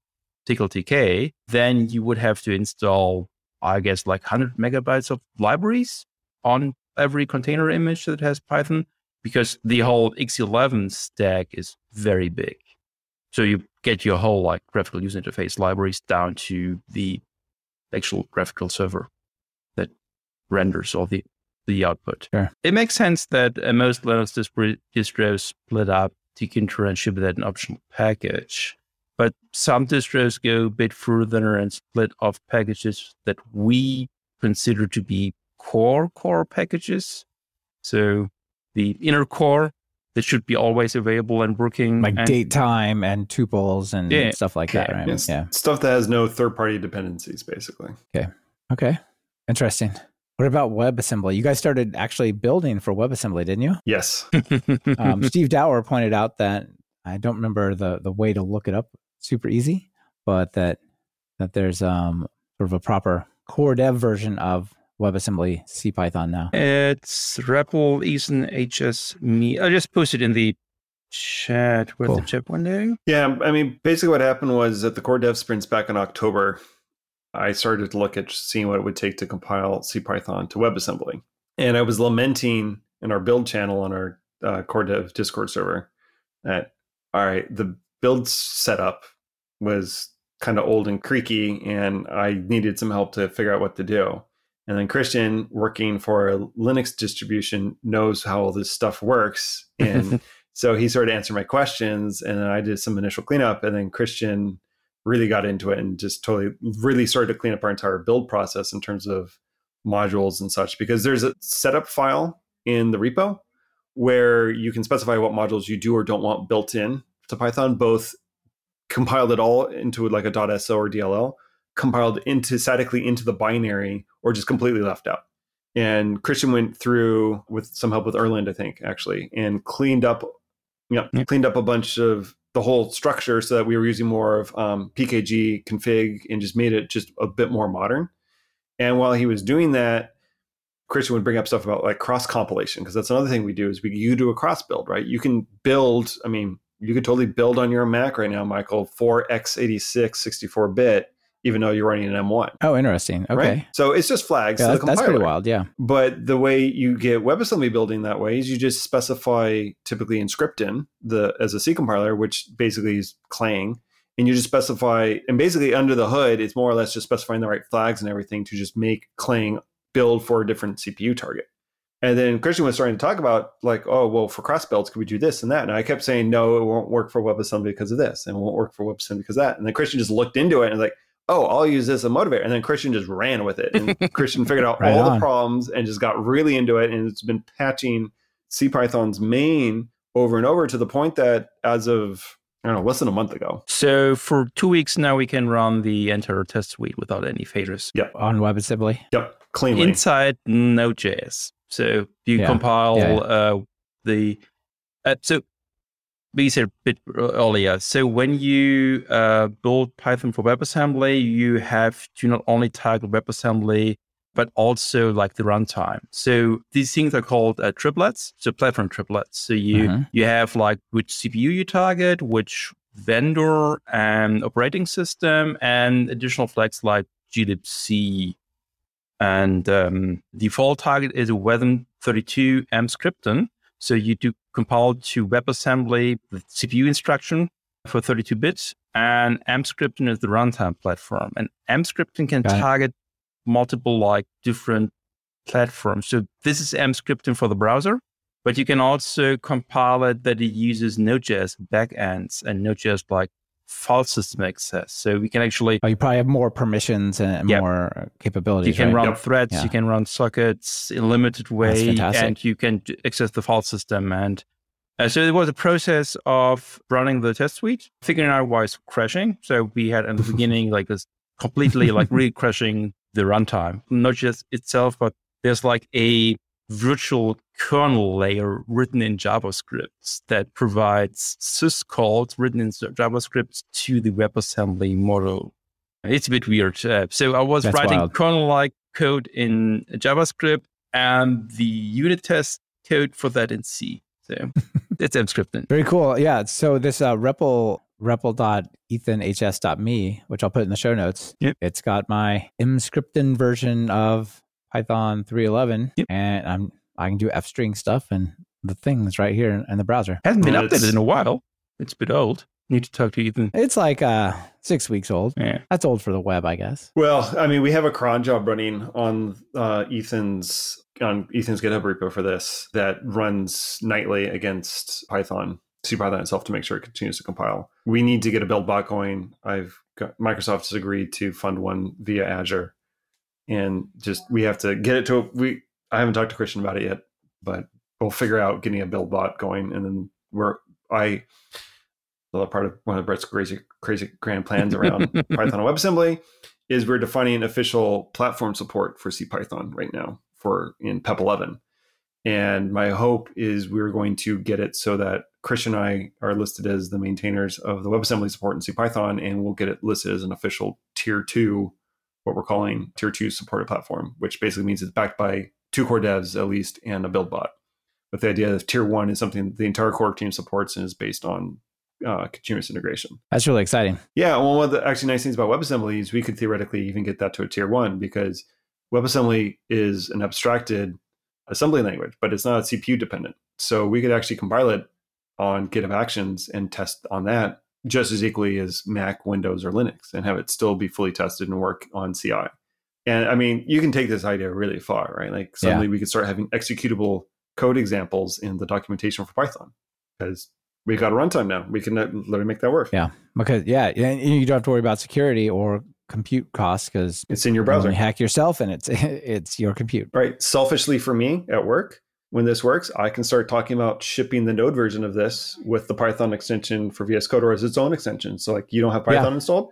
[SPEAKER 3] TK, then you would have to install, I guess, like 100 megabytes of libraries on every container image that has Python because the whole X11 stack is very big. So you get your whole like graphical user interface libraries down to the actual graphical server that renders all the the output.
[SPEAKER 1] Sure.
[SPEAKER 3] It makes sense that uh, most Linux distros split up tkinter and ship that as an optional package. But some distros go a bit further and split off packages that we consider to be core core packages. So the inner core that should be always available and working.
[SPEAKER 1] Like
[SPEAKER 3] and,
[SPEAKER 1] date time and tuples and
[SPEAKER 3] Yeah.
[SPEAKER 1] stuff like that, right?
[SPEAKER 2] Yes.
[SPEAKER 1] Yeah.
[SPEAKER 2] Stuff that has no third party dependencies, basically.
[SPEAKER 1] Okay. Okay. Interesting. What about WebAssembly? You guys started actually building for WebAssembly, didn't you?
[SPEAKER 2] Yes.
[SPEAKER 1] Um, Steve Dower pointed out that I don't remember the the way to look it up super easy, but that that there's um sort of a proper core dev version of WebAssembly CPython now.
[SPEAKER 3] It's repl.ethanhs.me. I just posted in the chat. with
[SPEAKER 1] Cool.
[SPEAKER 3] the chat window?
[SPEAKER 2] Yeah, I mean, basically what happened was at the core dev sprints back in October, I started to look at seeing what it would take to compile CPython to WebAssembly. And I was lamenting in our build channel on our uh, core dev Discord server that, all right, the build setup was kind of old and creaky, and I needed some help to figure out what to do. And then Christian, working for a Linux distribution, knows how all this stuff works. And so he sort of answered my questions, and then I did some initial cleanup. And then Christian really got into it and just totally, really started to clean up our entire build process in terms of modules and such. Because there's a setup file in the repo where you can specify what modules you do or don't want built in to Python, both compiled it all into like a .so or DLL, compiled into statically into the binary, or just completely left out. And Christian went through with some help with Erlend, I think, actually, and cleaned up, yeah,
[SPEAKER 3] Yeah.
[SPEAKER 2] cleaned up a bunch of the whole structure so that we were using more of um, PKG config and just made it just a bit more modern. And while he was doing that, Christian would bring up stuff about like cross compilation because that's another thing we do is we you do a cross build, right? You can build. I mean, you could totally build on your Mac right now, Michael, for x86 64 bit, even though you're running an M1.
[SPEAKER 1] Oh, interesting. Okay.
[SPEAKER 2] Right? So it's just flags.
[SPEAKER 1] Yeah, that's pretty wild. Yeah.
[SPEAKER 2] But the way you get WebAssembly building that way is you just specify typically Emscripten the as a C compiler, which basically is Clang, and you just specify and basically under the hood, it's more or less just specifying the right flags and everything to just make Clang build for a different CPU target. And then Christian was starting to talk about like, oh well, for cross builds, could we do this and that? And I kept saying no, it won't work for WebAssembly because of this, and it won't work for WebAssembly because of that. And then Christian just looked into it and was like, oh, I'll use this as a motivator. And then Christian just ran with it. And Christian figured out
[SPEAKER 1] Right
[SPEAKER 2] all
[SPEAKER 1] on.
[SPEAKER 2] the problems and just got really into it. And it's been patching CPython's main over and over to the point that as of, I don't know, less than a month ago.
[SPEAKER 3] So for two weeks now, we can run the entire test suite without any failures Yep.
[SPEAKER 1] On WebAssembly.
[SPEAKER 2] Yep, cleanly.
[SPEAKER 3] inside Node.js. So you
[SPEAKER 1] Yeah.
[SPEAKER 3] compile
[SPEAKER 1] Yeah, yeah.
[SPEAKER 3] Uh, the uh, so we said a bit earlier. So when you uh, build Python for WebAssembly, you have to not only target WebAssembly but also like the runtime. So these things are called uh, triplets, so platform triplets. So you
[SPEAKER 1] Mhm.
[SPEAKER 3] you have like which CPU you target, which vendor and operating system, and additional flags like glibc. And um, default target is a wasm32 Emscripten. So you do compile to WebAssembly the CPU instruction for 32 bits, and Emscripten is the runtime platform. And Emscripten can
[SPEAKER 1] Got it.
[SPEAKER 3] target multiple like different platforms. So this is Emscripten for the browser, but you can also compile it that it uses Node.js backends and Node.js like file system access. So we can actually
[SPEAKER 1] Oh, you probably have more permissions and
[SPEAKER 3] Yeah.
[SPEAKER 1] more capabilities.
[SPEAKER 3] you can
[SPEAKER 1] right?
[SPEAKER 3] run
[SPEAKER 2] Yep.
[SPEAKER 3] threads,
[SPEAKER 1] Yeah.
[SPEAKER 3] you can run sockets in a limited way, and you can access the file system. And uh, so it was a process of running the test suite, figuring out why it's crashing. So we had in the beginning like this completely like really crashing the runtime, not just itself, but there's like a virtual kernel layer written in JavaScript that provides syscalls written in JavaScript to the WebAssembly model. It's a bit weird. Uh, so I was
[SPEAKER 1] That's
[SPEAKER 3] writing kernel-like code in JavaScript and the unit test code for that in C. So it's Emscripten.
[SPEAKER 1] Very cool. Yeah. So this uh, REPL REPL.ethanhs.me, which I'll put in the show notes.
[SPEAKER 3] Yep.
[SPEAKER 1] It's got my Emscripten version of Python 311,
[SPEAKER 3] Yep.
[SPEAKER 1] and I'm I can do f string stuff and the things right here in, in the browser.
[SPEAKER 3] Hasn't been
[SPEAKER 2] Well,
[SPEAKER 3] updated
[SPEAKER 2] it's-
[SPEAKER 3] in a while. It's a bit old. Need to talk to Ethan.
[SPEAKER 1] It's like uh, six weeks old.
[SPEAKER 3] Yeah.
[SPEAKER 1] That's old for the web, I guess.
[SPEAKER 2] Well, I mean, we have a cron job running on uh, Ethan's on Ethan's GitHub repo for this that runs nightly against Python, CPython itself to make sure it continues to compile. We need to get a build bot going. I've got Microsoft has agreed to fund one via Azure, and just we have to get it to we. I haven't talked to Christian about it yet, but we'll figure out getting a build bot going, and then we're I. The part of one of Brett's crazy, crazy grand plans around Python and WebAssembly is we're defining official platform support for CPython right now for in PEP 11. And my hope is we're going to get it so that Christian and I are listed as the maintainers of the WebAssembly support in CPython, and we'll get it listed as an official tier two, what we're calling tier two supported platform, which basically means it's backed by two core devs at least and a build bot. But the idea of tier one is something the entire core team supports and is based on uh, continuous integration.
[SPEAKER 1] That's really exciting.
[SPEAKER 2] Yeah, well, one of the actually nice things about WebAssembly is we could theoretically even get that to a tier one because WebAssembly is an abstracted assembly language, but it's not CPU dependent. So we could actually compile it on GitHub Actions and test on that just as equally as Mac, Windows, or Linux and have it still be fully tested and work on CI. And I mean, you can take this idea really far, right? Like suddenly yeah. we could start having executable code examples in the documentation for Python because we've got a runtime now. We can literally make that work.
[SPEAKER 1] Yeah, because yeah, you don't have to worry about security or compute costs because
[SPEAKER 2] it's in your browser.
[SPEAKER 1] You hack yourself, and it's it's your compute.
[SPEAKER 2] Right. Selfishly for me at work, when this works, I can start talking about shipping the Node version of this with the Python extension for VS Code or as its own extension. So like you don't have Python yeah. installed,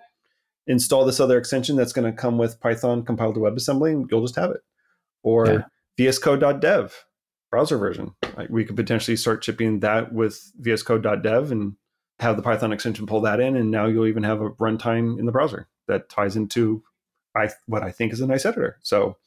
[SPEAKER 2] install this other extension that's going to come with Python compiled to WebAssembly, and you'll just have it. Or yeah. VSCode.dev browser version. Like we could potentially start shipping that with VS VSCode.dev and have the Python extension pull that in, and now you'll even have a runtime in the browser that ties into I what I think is a nice editor. So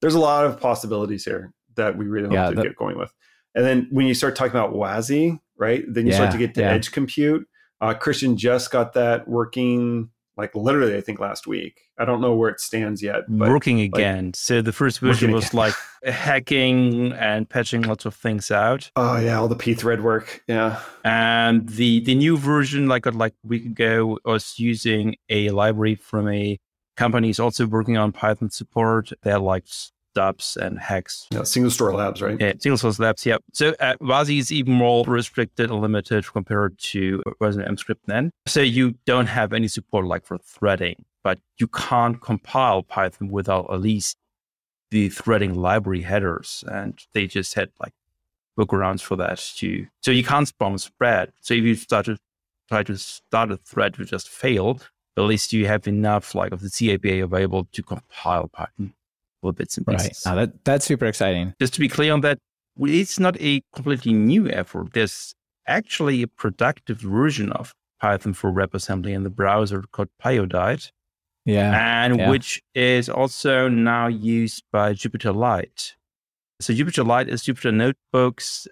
[SPEAKER 2] there's a lot of possibilities here that we really hope yeah, to that, get going with. And then when you start talking about WASI, right? Then you yeah, start to get to yeah. edge compute. Uh, Christian just got that working like literally I think last week. I don't know where it stands yet.
[SPEAKER 3] But working again. So the first version was like hacking and patching lots of things out.
[SPEAKER 2] Oh yeah, all the pthread work. Yeah.
[SPEAKER 3] And the the new version, like like a week ago, was using a library from a company is also working on Python support. They're like stubs and Hex.
[SPEAKER 2] Yeah, SingleStore Labs, right?
[SPEAKER 3] Yeah, single source labs. Yeah. So uh, WASI is even more restricted and limited compared to version Emscripten. So you don't have any support like for threading, but you can't compile Python without at least the threading library headers, and they just had like workarounds for that too. So you can't spawn spread. So if you start to try to start a thread to just fail, at least you have enough like of the CAPA available to compile Python little bits and pieces.
[SPEAKER 1] Right. Now that that's super exciting.
[SPEAKER 3] Just to be clear on that, it's not a completely new effort. There's actually a productive version of Python for WebAssembly in the browser called Pyodide.
[SPEAKER 1] Yeah.
[SPEAKER 3] And
[SPEAKER 1] yeah.
[SPEAKER 3] which is also now used by Jupyter Lite. So Jupyter Lite is Jupyter notebooks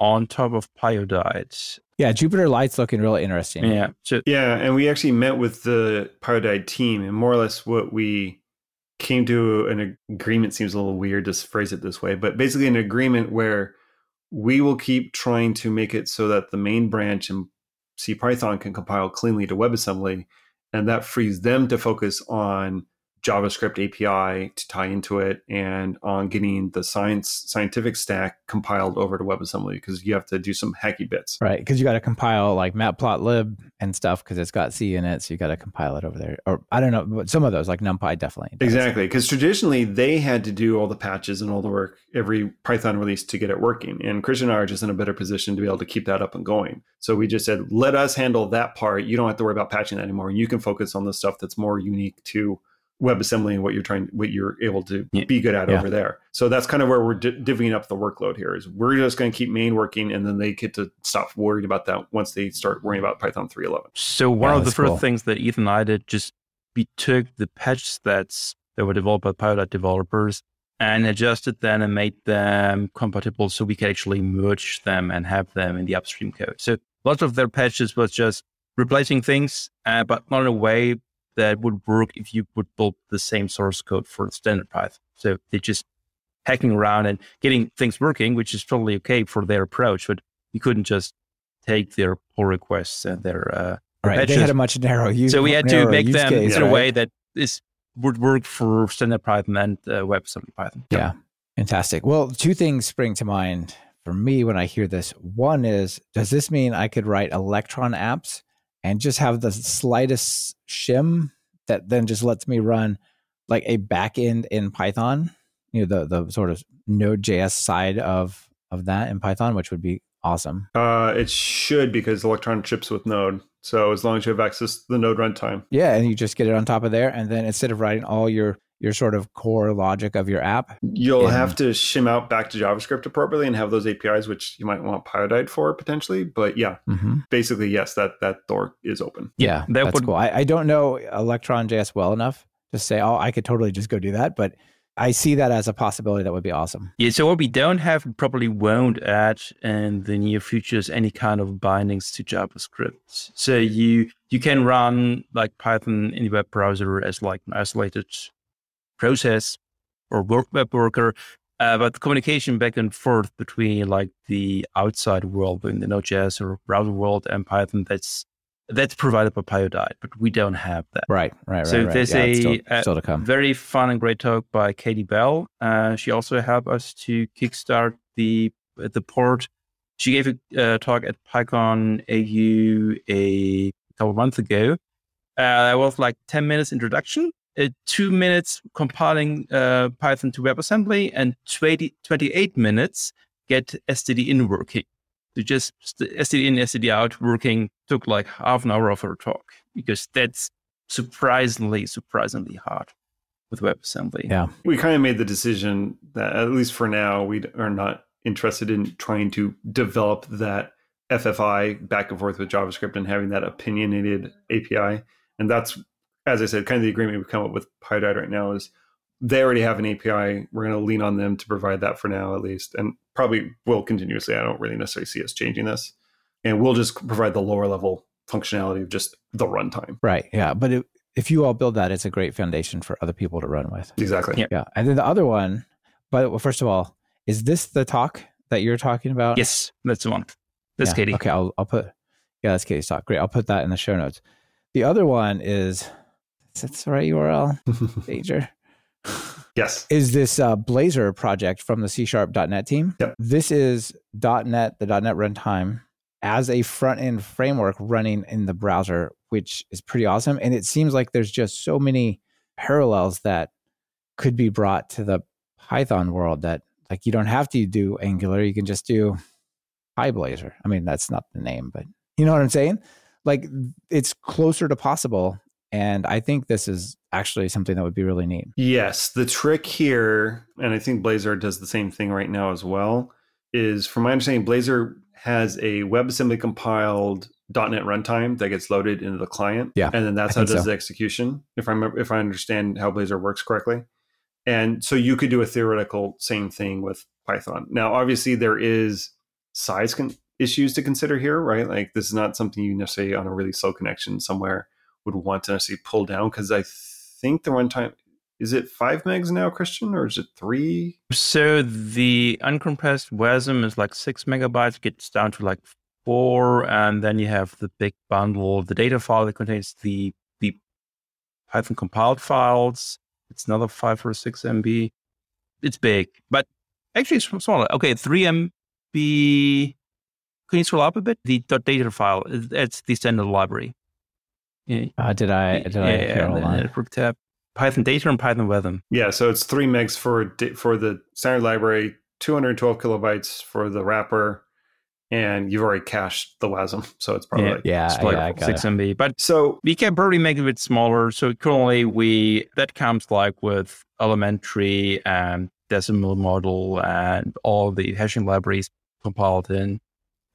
[SPEAKER 3] on top of Pyodide.
[SPEAKER 1] Yeah, Jupyter Lite's looking really interesting.
[SPEAKER 3] Yeah.
[SPEAKER 2] So, yeah, and we actually met with the Pyodide team, and more or less what we came to an agreement seems a little weird to phrase it this way, but basically an agreement where we will keep trying to make it so that the main branch in CPython can compile cleanly to WebAssembly, and that frees them to focus on JavaScript API to tie into it and on getting the science scientific stack compiled over to WebAssembly because you have to do some hacky bits.
[SPEAKER 1] Right, because you got to compile like matplotlib and stuff because it's got C in it, so you got to compile it over there. Or I don't know, but some of those like NumPy definitely.
[SPEAKER 2] Does. Exactly, because traditionally they had to do all the patches and all the work every Python release to get it working, and Christian and I are just in a better position to be able to keep that up and going. So we just said, let us handle that part. You don't have to worry about patching that anymore, and you can focus on the stuff that's more unique to WebAssembly and what you're trying what you're able to yeah. be good at yeah. over there so that's kind of where we're di- divvying up the workload here is we're just going to keep main working and then they get to stop worrying about that once they start worrying about python 311
[SPEAKER 3] so one yeah, of the first cool. things that ethan and i did just we took the patch stats that were developed by Pyodide developers and adjusted them and made them compatible so we could actually merge them and have them in the upstream code so lots of their patches was just replacing things uh, but not in a way that would work if you would build the same source code for standard Python. So they're just hacking around and getting things working, which is totally okay for their approach, but you couldn't just take their pull requests and their uh,
[SPEAKER 1] right. Patches. They had a much narrow use.
[SPEAKER 3] So we had to make them
[SPEAKER 1] case,
[SPEAKER 3] in
[SPEAKER 1] right?
[SPEAKER 3] a way that this would work for standard Python and uh, WebAssembly Python.
[SPEAKER 1] Yeah, fantastic. Well, two things spring to mind for me when I hear this. One is, does this mean I could write Electron apps and just have the slightest shim that then just lets me run like a backend in Python, you know, the the sort of Node.js side of of that in Python, which would be awesome.
[SPEAKER 2] Uh, it should because Electron ships with Node. So as long as you have access to the Node runtime.
[SPEAKER 1] Yeah, and you just get it on top of there, and then instead of writing all your your sort of core logic of your app,
[SPEAKER 2] You'll
[SPEAKER 1] And-
[SPEAKER 2] have to shim out back to JavaScript appropriately and have those APIs, which you might want Pyodide for potentially. But yeah,
[SPEAKER 1] Mhm.
[SPEAKER 2] basically, yes, that that door is open.
[SPEAKER 1] yeah,
[SPEAKER 3] that
[SPEAKER 1] that's
[SPEAKER 3] would-
[SPEAKER 1] cool. I, I don't know Electron JS well enough to say, oh, I could totally just go do that, but I see that as a possibility that would be awesome.
[SPEAKER 3] Yeah, so what we don't have probably won't add in the near future is any kind of bindings to JavaScript. So you you can run like Python in the web browser as like an isolated process or work web worker, uh, but the communication back and forth between like the outside world in the Node.js or browser world and Python that's that's provided by Pyodide, but we don't have that.
[SPEAKER 1] Right, right, right.
[SPEAKER 3] So
[SPEAKER 1] right.
[SPEAKER 3] there's
[SPEAKER 1] Yeah,
[SPEAKER 3] a,
[SPEAKER 1] still,
[SPEAKER 3] uh,
[SPEAKER 1] still come.
[SPEAKER 3] Very fun and great talk by Katie Bell. Uh, she also helped us to kickstart the the port. She gave a uh, talk at PyCon AU a couple months ago. Uh, it was like 10 minutes introduction, uh, two minutes compiling uh, Python to WebAssembly, and 20, 28 minutes get STD in working. So just st- STD in, STD out working took like half an hour of her talk because that's surprisingly, surprisingly hard with WebAssembly.
[SPEAKER 1] Yeah.
[SPEAKER 2] We kind of made the decision that at least for now, we are not interested in trying to develop that FFI back and forth with JavaScript and having that opinionated API. And that's, as I said, kind of the agreement we've come up with Pyodide right now is they already have an API. We're going to lean on them to provide that for now, at least, and probably will continuously. I don't really necessarily see us changing this. And we'll just provide the lower level functionality of just the runtime.
[SPEAKER 1] Right. Yeah. But it, if you all build that, it's a great foundation for other people to run with.
[SPEAKER 2] Exactly.
[SPEAKER 3] Yeah.
[SPEAKER 1] Yeah. And then the other one, but well, first of all, is this the talk that you're talking about?
[SPEAKER 3] Yes, that's the one. That's
[SPEAKER 1] Yeah.
[SPEAKER 3] Katie.
[SPEAKER 1] Okay. I'll, I'll put, yeah, that's Katie's talk. Great. I'll put that in the show notes. The other one is, that's the right URL, Danger.
[SPEAKER 2] yes.
[SPEAKER 1] is this uh, Blazor project from the C Sharp.NET team.
[SPEAKER 2] Yep.
[SPEAKER 1] This is .NET, the .NET runtime, as a front end framework running in the browser, which is pretty awesome. And it seems like there's just so many parallels that could be brought to the Python world that like you don't have to do Angular, you can just do PyBlazor. I mean, that's not the name, but you know what I'm saying? Like it's closer to possible. And I think this is actually something that would be really neat.
[SPEAKER 2] Yes, the trick here, and I think Blazor does the same thing right now as well, is from my understanding, Blazor has a WebAssembly compiled .NET runtime that gets loaded into the client,
[SPEAKER 1] Yeah,
[SPEAKER 2] and then that's how it does
[SPEAKER 1] so.
[SPEAKER 2] the execution. If I remember, if I understand how Blazor works correctly, and so you could do a theoretical same thing with Python. Now, obviously, there is size con- issues to consider here, right? Like this is not something you necessarily on a really slow connection somewhere would want to necessarily pull down because I think the runtime is it five megs now, Christian, or is it three?
[SPEAKER 3] So the uncompressed WASM is like six megabytes, gets down to like four, and then you have the big bundle, the data file that contains the the Python compiled files. It's another five or six MB. It's big, but actually it's smaller. Okay, three MB. Can you scroll up a bit? The data file, it's the standard library. Yeah,
[SPEAKER 1] Uh, did I? Did I?
[SPEAKER 3] yeah,
[SPEAKER 1] Here,
[SPEAKER 3] yeah,
[SPEAKER 1] hold
[SPEAKER 3] the
[SPEAKER 1] on.
[SPEAKER 3] tab. Python data and Python WASM.
[SPEAKER 2] Yeah, so it's three megs for for the standard library, 212 kilobytes for the wrapper, and you've already cached the WASM, so it's probably
[SPEAKER 3] Yeah.
[SPEAKER 2] like
[SPEAKER 1] Yeah,
[SPEAKER 3] It's like
[SPEAKER 1] yeah, I got
[SPEAKER 3] six
[SPEAKER 1] it.
[SPEAKER 3] MB. But
[SPEAKER 2] so.
[SPEAKER 3] we can probably make it a bit smaller. So currently we that comes like with elementary and decimal model and all the hashing libraries compiled in.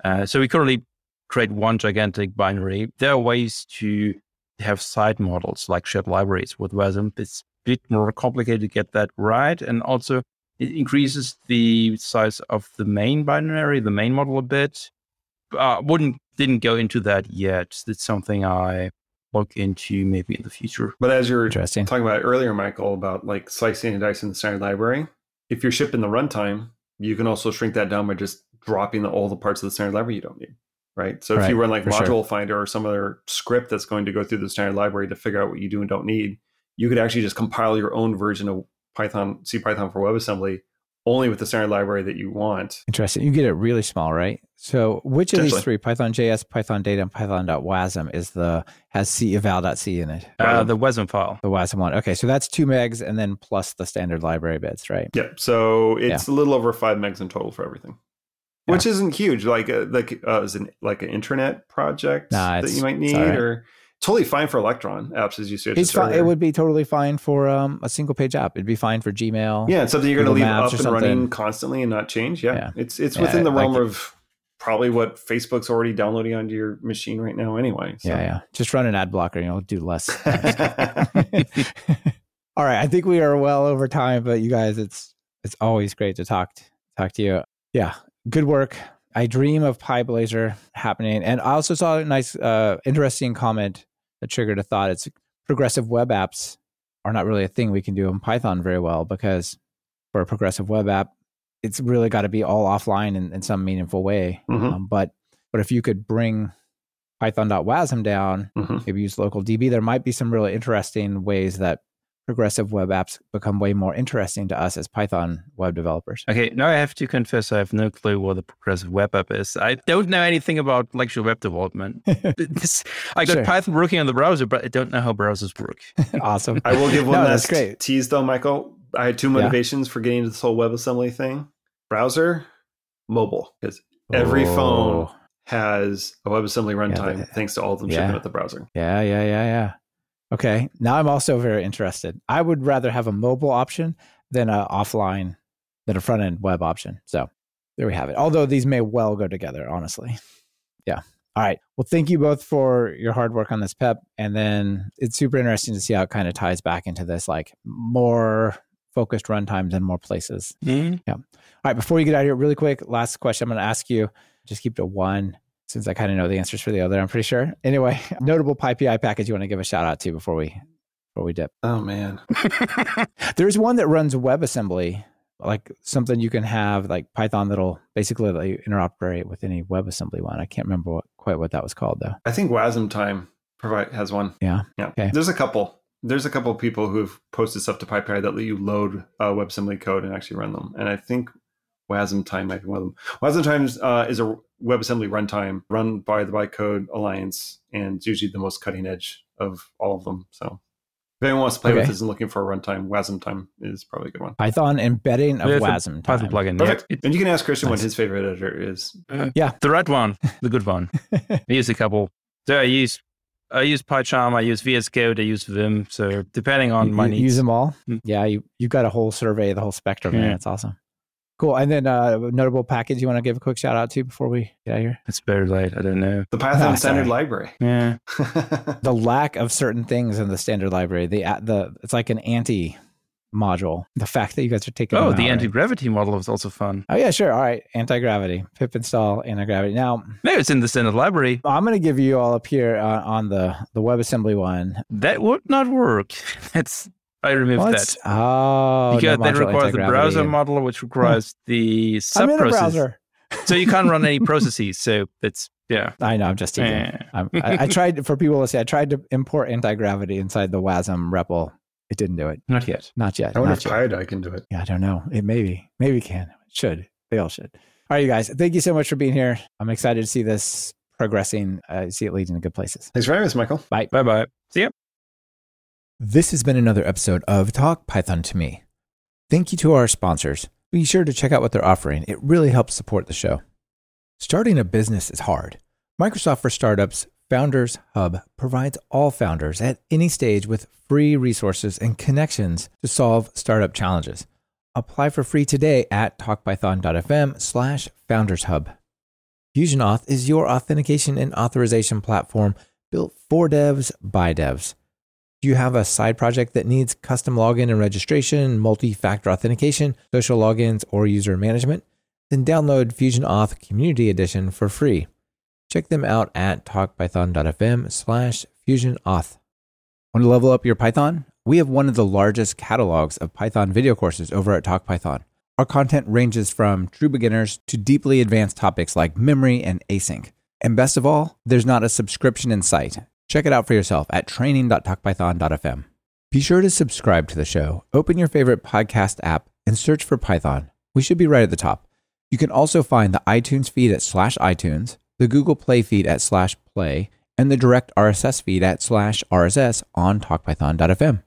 [SPEAKER 3] Uh, so we currently create one gigantic binary. There are ways to have side models like shared libraries with WASM. It's a bit more complicated to get that right. And also it increases the size of the main binary, the main model a bit. Uh, wouldn't didn't go into that yet. It's something I look into maybe in the future.
[SPEAKER 2] But as you're talking about earlier, Michael, about like slicing and dicing the standard library, if you're shipping the runtime, you can also shrink that down by just dropping the, all the parts of the standard library you don't need. Right. So if you run like
[SPEAKER 1] for sure.
[SPEAKER 2] Module Finder or some other script that's going to go through the standard library to figure out what you do and don't need, you could actually just compile your own version of Python, C Python for WebAssembly only with the standard library that you want.
[SPEAKER 1] Interesting. You get it really small, right? So, which of these three, Python JS, Python Data, and Python.wasm, is the has C eval.c in it?
[SPEAKER 3] Uh,
[SPEAKER 2] Wow.
[SPEAKER 3] the WASM file.
[SPEAKER 1] The WASM one. Okay, so that's two megs, and then plus the standard library bits, right?
[SPEAKER 2] Yep. So it's a little over five megs in total for everything. Which isn't huge. Like a, like uh, is an like an intranet project
[SPEAKER 1] Nah,
[SPEAKER 2] that you might need,
[SPEAKER 1] right.
[SPEAKER 2] or totally fine for Electron apps as you said.
[SPEAKER 1] It's fine. It would be totally fine for um, a single page app. It'd be fine for Gmail.
[SPEAKER 2] Yeah, it's something you're going to leave up and running constantly and not change. Yeah,
[SPEAKER 1] Yeah.
[SPEAKER 2] it's it's
[SPEAKER 1] Yeah,
[SPEAKER 2] within the realm
[SPEAKER 1] it-
[SPEAKER 2] of probably what Facebook's already downloading onto your machine right now, anyway. So.
[SPEAKER 1] Yeah, yeah. Just run an ad blocker and you'll do less. All right, I think we are well over time, but you guys, it's it's always great to talk to, talk to you. Yeah, good work. I dream of PyBlazor happening, and I also saw a nice, uh, interesting comment that triggered a thought. It's progressive web apps are not really a thing we can do in Python very well because for a progressive web app, it's really got to be all offline in, in some meaningful way.
[SPEAKER 2] Mhm.
[SPEAKER 1] Um, but but if you could bring Python.wasm down,
[SPEAKER 2] Mhm.
[SPEAKER 1] maybe use local DB, there might be some really interesting ways that progressive web apps become way more interesting to us as Python web developers.
[SPEAKER 3] Okay, now I have to confess I have no clue what the progressive web app is. I don't know anything about actual web development. This- I got
[SPEAKER 1] Sure.
[SPEAKER 3] Python working on the browser, but I don't know how browsers work.
[SPEAKER 1] awesome.
[SPEAKER 2] I will give one
[SPEAKER 1] No,
[SPEAKER 2] last
[SPEAKER 1] great.
[SPEAKER 2] tease though, Michael. I had two motivations for getting into this whole WebAssembly thing: browser, mobile, because every oh. phone
[SPEAKER 1] Oh,
[SPEAKER 2] has a WebAssembly runtime
[SPEAKER 1] the-
[SPEAKER 2] thanks to all of them
[SPEAKER 1] yeah.
[SPEAKER 2] shipping with the browser.
[SPEAKER 1] Yeah, yeah, yeah, yeah. Okay. Now I'm also very interested. I would rather have a mobile option than a offline, than a front end web option. So there we have it. Although these may well go together, honestly. Yeah. All right. Well, thank you both for your hard work on this PEP. And then it's super interesting to see how it kind of ties back into this like more focused runtimes in more places.
[SPEAKER 3] Mhm.
[SPEAKER 1] All right, before you get out of here, really quick, last question I'm going to ask you. Just keep it to one since I kind of know the answers for the other, I'm pretty sure. Anyway, notable PyPI package you want to give a shout out to before we before we dip.
[SPEAKER 2] Oh man,
[SPEAKER 1] There's one that runs WebAssembly, like something you can have like Python that'll basically let you interoperate with any WebAssembly one. I can't remember what, quite what that was called though.
[SPEAKER 2] I think Wasmtime provide has one.
[SPEAKER 1] Yeah.
[SPEAKER 2] Yeah,
[SPEAKER 1] Okay.
[SPEAKER 2] there's a couple. There's a couple of people who've posted stuff to PyPI that let you load uh, WebAssembly code and actually run them. And I think Wasmtime might be one of them. Wasmtime's uh, is a WebAssembly runtime run by the Bytecode Alliance, and it's usually the most cutting edge of all of them. So if anyone wants to play with
[SPEAKER 1] Okay.
[SPEAKER 2] this and looking for a runtime, Wasmtime is probably a good one.
[SPEAKER 1] Python embedding of
[SPEAKER 3] With a
[SPEAKER 1] WASM.
[SPEAKER 3] Python
[SPEAKER 1] time.
[SPEAKER 3] plugin.
[SPEAKER 2] Perfect.
[SPEAKER 3] Yeah.
[SPEAKER 2] And you can ask Christian what his favorite editor is.
[SPEAKER 3] Yeah, the red one, the good one. I use a couple. So I use I use PyCharm, I use VS Code, I use Vim. So depending on
[SPEAKER 1] You-
[SPEAKER 3] my
[SPEAKER 1] you
[SPEAKER 3] needs.
[SPEAKER 1] use them all.
[SPEAKER 3] Mm.
[SPEAKER 1] Yeah, you you got a whole survey, the whole spectrum there.
[SPEAKER 3] Yeah.
[SPEAKER 1] It's awesome. Cool. And then uh, notable package you want to give a quick shout out to before we get out here?
[SPEAKER 3] It's very late. I don't know.
[SPEAKER 2] The Python
[SPEAKER 1] Ah,
[SPEAKER 2] Standard
[SPEAKER 1] sorry.
[SPEAKER 2] Library.
[SPEAKER 3] Yeah.
[SPEAKER 1] The lack of certain things in the standard library. The the it's like an anti module. The fact that you guys are taking
[SPEAKER 3] Oh, the anti gravity model was also fun.
[SPEAKER 1] Oh yeah, sure. All right, anti gravity. Pip install anti gravity. Now
[SPEAKER 3] Maybe it's in the standard library.
[SPEAKER 1] I'm going to give you all up here uh, on the the WebAssembly one.
[SPEAKER 3] That would not work. That's I removed
[SPEAKER 1] What's-
[SPEAKER 3] that.
[SPEAKER 1] Oh,
[SPEAKER 3] because
[SPEAKER 1] no
[SPEAKER 3] that requires the
[SPEAKER 1] anti-gravity.
[SPEAKER 3] browser model, which requires the
[SPEAKER 1] I'm
[SPEAKER 3] sub
[SPEAKER 1] in a
[SPEAKER 3] process.
[SPEAKER 1] browser.
[SPEAKER 3] So you can't run any processes. So that's yeah.
[SPEAKER 1] I know. I'm just teasing.
[SPEAKER 3] Yeah.
[SPEAKER 1] I'm- I, I tried for people to say I tried to import anti gravity inside the WASM REPL. It didn't do it.
[SPEAKER 3] Not yet.
[SPEAKER 1] Not yet.
[SPEAKER 2] I wonder
[SPEAKER 1] Not
[SPEAKER 2] if
[SPEAKER 1] yet.
[SPEAKER 2] Can do it.
[SPEAKER 1] Yeah, I don't know. It maybe maybe can. It should. They all should. All right, you guys. Thank you so much for being here. I'm excited to see this progressing. Uh, see it leading to good places.
[SPEAKER 2] Thanks for having us, Michael. Bye.
[SPEAKER 3] Bye bye. See ya.
[SPEAKER 1] This has been another episode of Talk Python to Me. Thank you to our sponsors. Be sure to check out what they're offering. It really helps support the show. Starting a business is hard. Microsoft for Startups Founders Hub provides all founders at any stage with free resources and connections to solve startup challenges. Apply for free today at talkpython.fm slash founders hub. FusionAuth is your authentication and authorization platform built for devs by devs. Do you have a side project that needs custom login and registration, multi factor authentication, social logins, or user management? Then download FusionAuth Community Edition for free. Check them out at talkpython.fm slash FusionAuth. Want to level up your Python? We have one of the largest catalogs of Python video courses over at TalkPython. Our content ranges from true beginners to deeply advanced topics like memory and async. And best of all, there's not a subscription in sight. Check it out for yourself at training.talkpython.fm. Be sure to subscribe to the show. Open your favorite podcast app and search for Python. We should be right at the top. You can also find the iTunes feed at slash iTunes, the Google Play feed at slash play, and the direct RSS feed at slash RSS on talkpython.fm.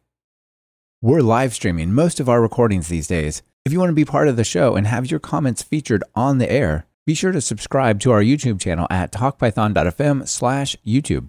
[SPEAKER 1] We're live streaming most of our recordings these days. If you want to be part of the show and have your comments featured on the air, Be sure to subscribe to our YouTube channel at talkpython.fm slash YouTube.